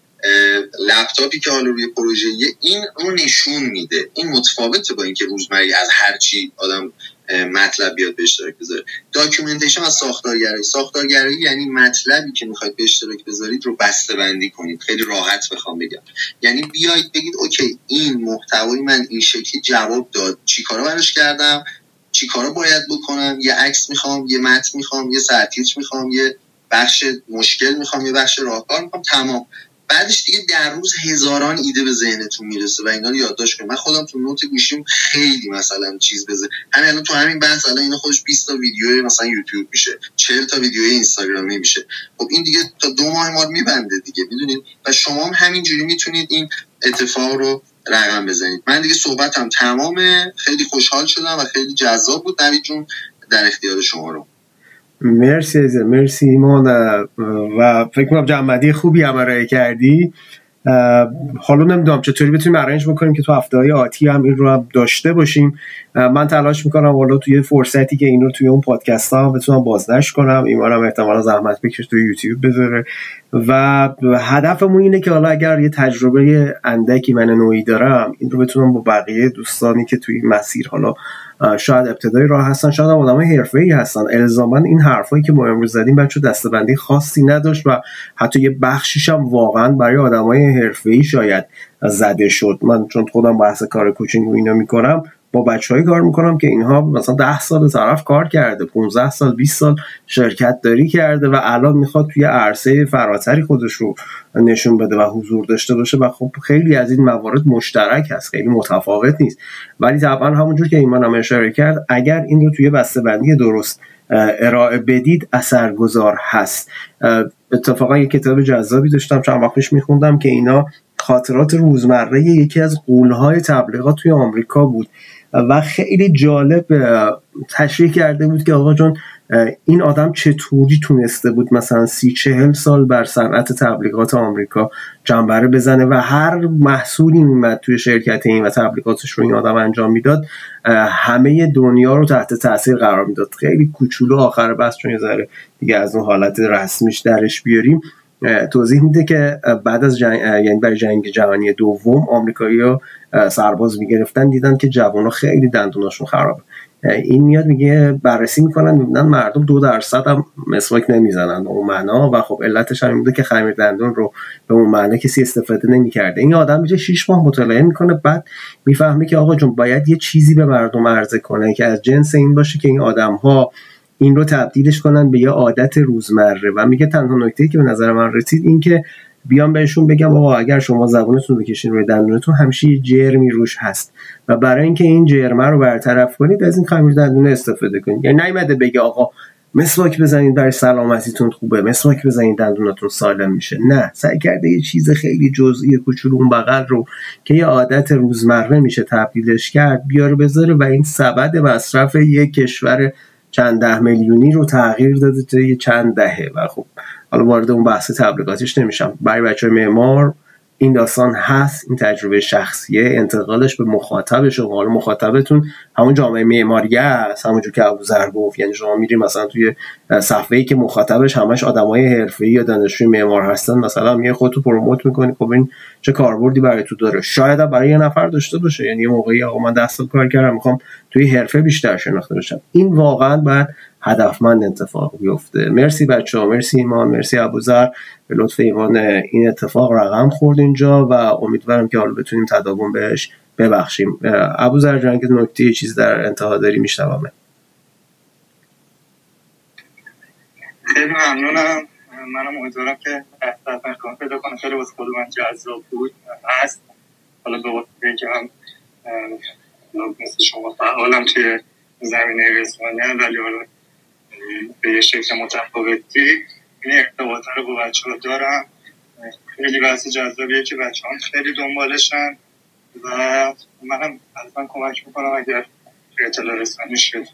لپتاپی که حالا روی پروژه این رو نشون میده. این متفاوته با اینکه روزمرگی از هر چی آدم مطلب بیاد به اشتراک بذاره documentation از ساختارگرایی. ساختارگرایی یعنی مطلبی که می‌خواید به اشتراک بذارید رو بسته بندی کنید. خیلی راحت بخوام بگم. یعنی بیاید بگید اوکی این محتوای من این شکلی جواب داد. چیکارا براش کردم؟ چیکارا باید بکنم؟ یه عکس می‌خوام یه متن می‌خوام یه سرتیتر می‌خوام یه بخش مشکل می‌خوام یه بخش راهکار می‌خوام. تمام. بعدش دیگه در روز هزاران ایده به ذهنتون می‌رسه و اینا رو یادداشت کنید. من خودم تو نوت گوشیم خیلی مثلا چیز بزه همین الان تو همین بحث الان اینا خودش 20 تا ویدیو مثلا یوتیوب میشه 40 تا ویدیو اینستاگرامی میشه. خب این دیگه تا دو ماه ما میبنده دیگه می‌دونید و شما هم همینجوری می‌تونید این اتفاق رو رقم بزنید. من دیگه صحبتم تمامه. خیلی خوشحال شدم و خیلی جذاب بود نوید جون در اختیار شما رو. مرسی مرسی ایمان و فکر کنم جنبندی خوبی هم کردی. حالا نمی‌دونم چطوری بتونیم ارنج بکنیم که تو هفته های آتی هم این رو هم داشته باشیم. من تلاش می‌کنم حالا توی فرصتی که این رو توی اون پادکست ها بتونم بازنش کنم. ایمان هم احتمالا زحمت بکش توی یوتیوب بذاره. و هدفمون اینه که حالا اگر یه تجربه اندکی من نوعی دارم این رو بتونم با بقیه دوستانی که توی مسیر حالا شاید ابتدای راه هستن شاید هم آدم ای هستن. الزاما این حرفایی که ما امروز زدیم بچه دستبندی خاصی نداشت و حتی یه بخشیش هم واقعا برای آدمای ای شاید زده شد. من چون خودم بحث کار کوچینگ و اینا می‌کنم با بچههایی کار می‌کنم که اینها مثلا ده سال طرف کار کرده 15 سال 20 سال شرکت داری کرده و الان می‌خواد توی عرصه فراتری خودش رو نشون بده و حضور داشته باشه و خب خیلی از این موارد مشترک هست خیلی متفاوت نیست. ولی طبعا همونجور که ایمان هم اشاره کرد اگر این رو توی بندی درست ارائه بدید اثرگذار هست. اتفاقا یه کتاب جذابی داشتم چند وقت پیش میخوندم که اینا خاطرات روزمره یکی از قولهای تبلیغات توی آمریکا بود. و خیلی جالب تشریح کرده بود که آقا جون این آدم چطوری تونسته بود مثلا سی چهل سال بر صنعت تبلیغات آمریکا جنبره بزنه و هر محصولی میمد توی شرکت این و تبلیغاتش رو این آدم انجام می‌داد همه دنیا رو تحت تاثیر قرار می‌داد. خیلی کوچولو آخر بس چون یه ذره دیگه از اون حالت رسمیش درش بیاریم. توضیح میده که بعد از جنگ یعنی برای جنگ جهانی دوم آمریکایی ها سرباز می‌گرفتن دیدن که جوان خیلی دندوناشون خرابه. این میاد میگه بررسی می‌کنن می‌بینن مردم دو درصد هم مسواک نمی‌زنن اون معنا و خب علتش هم میده که خمیر دندون رو به اون معنا کسی استفاده نمی‌کرده. این آدم میشه 6 ماه مطالعه می‌کنه بعد می‌فهمه که آقا جون باید یه چیزی به مردم عرضه کنه که از جنس این باشه که این آدم ها این رو تبدیلش کنن به یه عادت روزمره. و میگه تنها نکته که به نظر من رسید این که بیام بهشون بگم آقا اگر شما زبونتون بکشین روی دندونتون همیشه یه جرمی روش هست. و برای اینکه این جرمه رو برطرف کنید از این خمیر دندونه استفاده کنید. یعنی نیومده بگه آقا مسواک بزنید برای سلامتیتون خوبه مسواک بزنید دندونتون سالم میشه. نه سعی کرده یه چیز خیلی جزئی کوچولو اون بغل رو که یه عادت روزمره میشه تبدیلش کرد بیاره بذاره و این سبد مصرف یک کشور چند ده میلیونی رو تغییر داده یه چند دهه. و خب حالا وارد اون بحث تبلیغاتیش نمیشم. برای بچه معمار این داستان هست این تجربه شخصیه انتقالش به مخاطبش و حالا مخاطبتون همون جامعه معماری است همونجور که ابوذر گفت. یعنی شما میری مثلا توی صفحه ای که مخاطبش همش آدمای حرفه‌ای یا دانشجوی معمار هستن. مثلا میای خودتو پروموت می‌کنی خب این چه کاربردی برای تو داره؟ شاید برای یه نفر داشته باشه. یعنی یه موقعی آقا من دست کار کردم می‌خوام توی حرفه بیشتر شناخته بشم. این واقعا باید هدفمند اتفاق بیفته. مرسی بچه ها مرسی ایمان مرسی ابوذر. به لطف ایمان این اتفاق رقم خورد اینجا و امیدوارم که حالا بتونیم تداوم بهش ببخشیم. ابوذر جان که نکته چیز در انتها داری میشنوامه خیلی ممنونم. منم امیدوارم که کام پیدا کنم. خیلی واسه خود من جذاب بود. هست. حالا به واسه که هم مثل شما فعالم توی زمینه رسانه ولی حالا به یه شکل متفاوتی. این ارتباط رو با بچه ها دارم. خیلی بحث جذابیه که بچه هم خیلی دنبالشن و منم حتما کمک می‌کنم اگر اطلاع رسانی شد.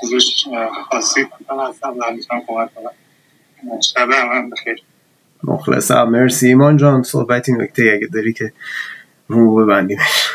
چیزش خاصی کنم هستم و می‌تونم کمک کنم. شبه هم بخیر. مخلصم. مرسی. ایمان جان صحبتی نکته اگه داری که رو ببندیمش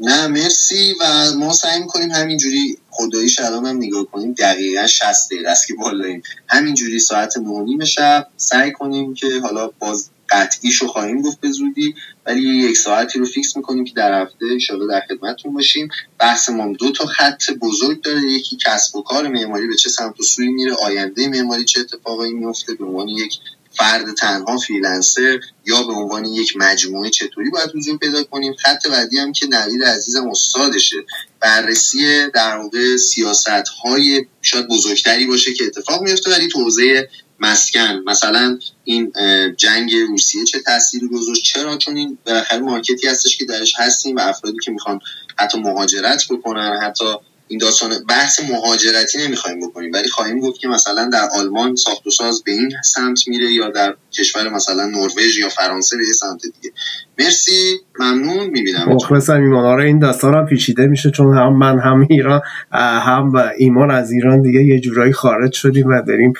نه مرسی و ما سعی می‌کنیم همینجوری خدایی الان هم نگاه کنیم. دقیقا 60 دقیقه است که بالاییم همینجوری ساعت 9 شب سعی کنیم که حالا باز قطعیشو خواهیم گفت به زودی ولی یک ساعتی رو فیکس می‌کنیم که در هفته انشاءالله در خدمتتون باشیم. بحث ما دو تا خط بزرگ داره. یکی کسب و کار معماری به چه سمت و سوی میره آینده معماری چه اتفاقایی میفته به عنوان یک فرد تنها freelancer یا به عنوان یک مجموعه چطوری باید حضور پیدا کنیم. خط بعدی هم که نوید عزیزم استادشه. بررسی در واقع سیاست های شاید بزرگتری باشه که اتفاق میفته ولی توی حوزه مسکن. مثلا این جنگ روسیه چه تاثیری گذاشت؟ چرا؟ چون این بالاخره market ی هستش که درش هستیم و افرادی که می‌خوان حتی مهاجرت بکنن حتی این داستان بحث مهاجرتی نمی‌خوایم بکنیم. ولی خواهیم گفت که مثلا در آلمان ساخت و ساز به این سمت میره یا در کشور مثلا نروژ یا فرانسه به سمت دیگه. مرسی. ممنون می‌بینم مخلصم ایمان آره این داستان هم پیچیده میشه چون هم من هم ایران هم ایمان از ایران دیگه یه جورایی خارج شدیم و داریم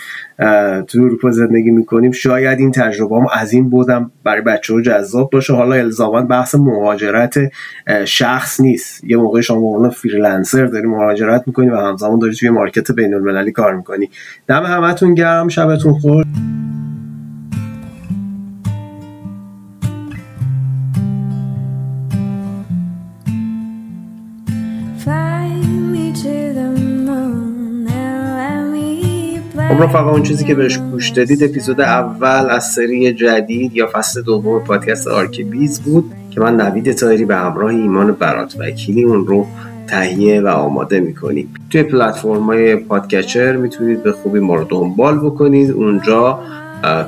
تو اروپا زندگی می‌کنیم. شاید این تجربه هم از این بعدم برای بچه ها جذاب باشه. حالا الزاما بحث مهاجرت شخص نیست. یه موقع شما عنوان freelancer داری مهاجرت می‌کنی و همزمان داری توی market بین المللی کار می‌کنی. دم همتون گرم شبتون خوش. خب رفقا اون چیزی که بهش گوش دادید اپیزود اول از سری جدید یا فصل دوم پادکست آرکیبیز بود که من نوید تایری به همراه ایمان برات وکیلی اون رو تهیه و آماده می‌کنیم. توی پلتفرم های پادگیر می‌تونید به خوبی ما رو دنبال بکنید. اونجا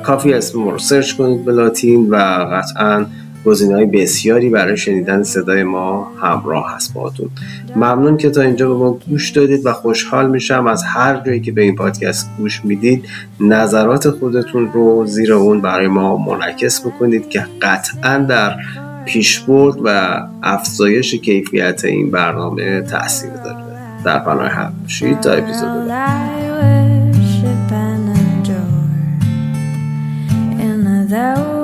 کافیه اسم ما رو search کنید به لاتین و قطعا گزینه های بسیاری برای شنیدن صدای ما همراه هست باتون ممنون که تا اینجا به ما گوش دادید و خوشحال میشم از هر جایی که به این پادکست گوش می‌دید نظرات خودتون رو زیر اون برای ما منعکس بکنید که قطعا در پیشبرد و افزایش کیفیت این برنامه تاثیر داره. در پناه حق باشید تا اپیزود that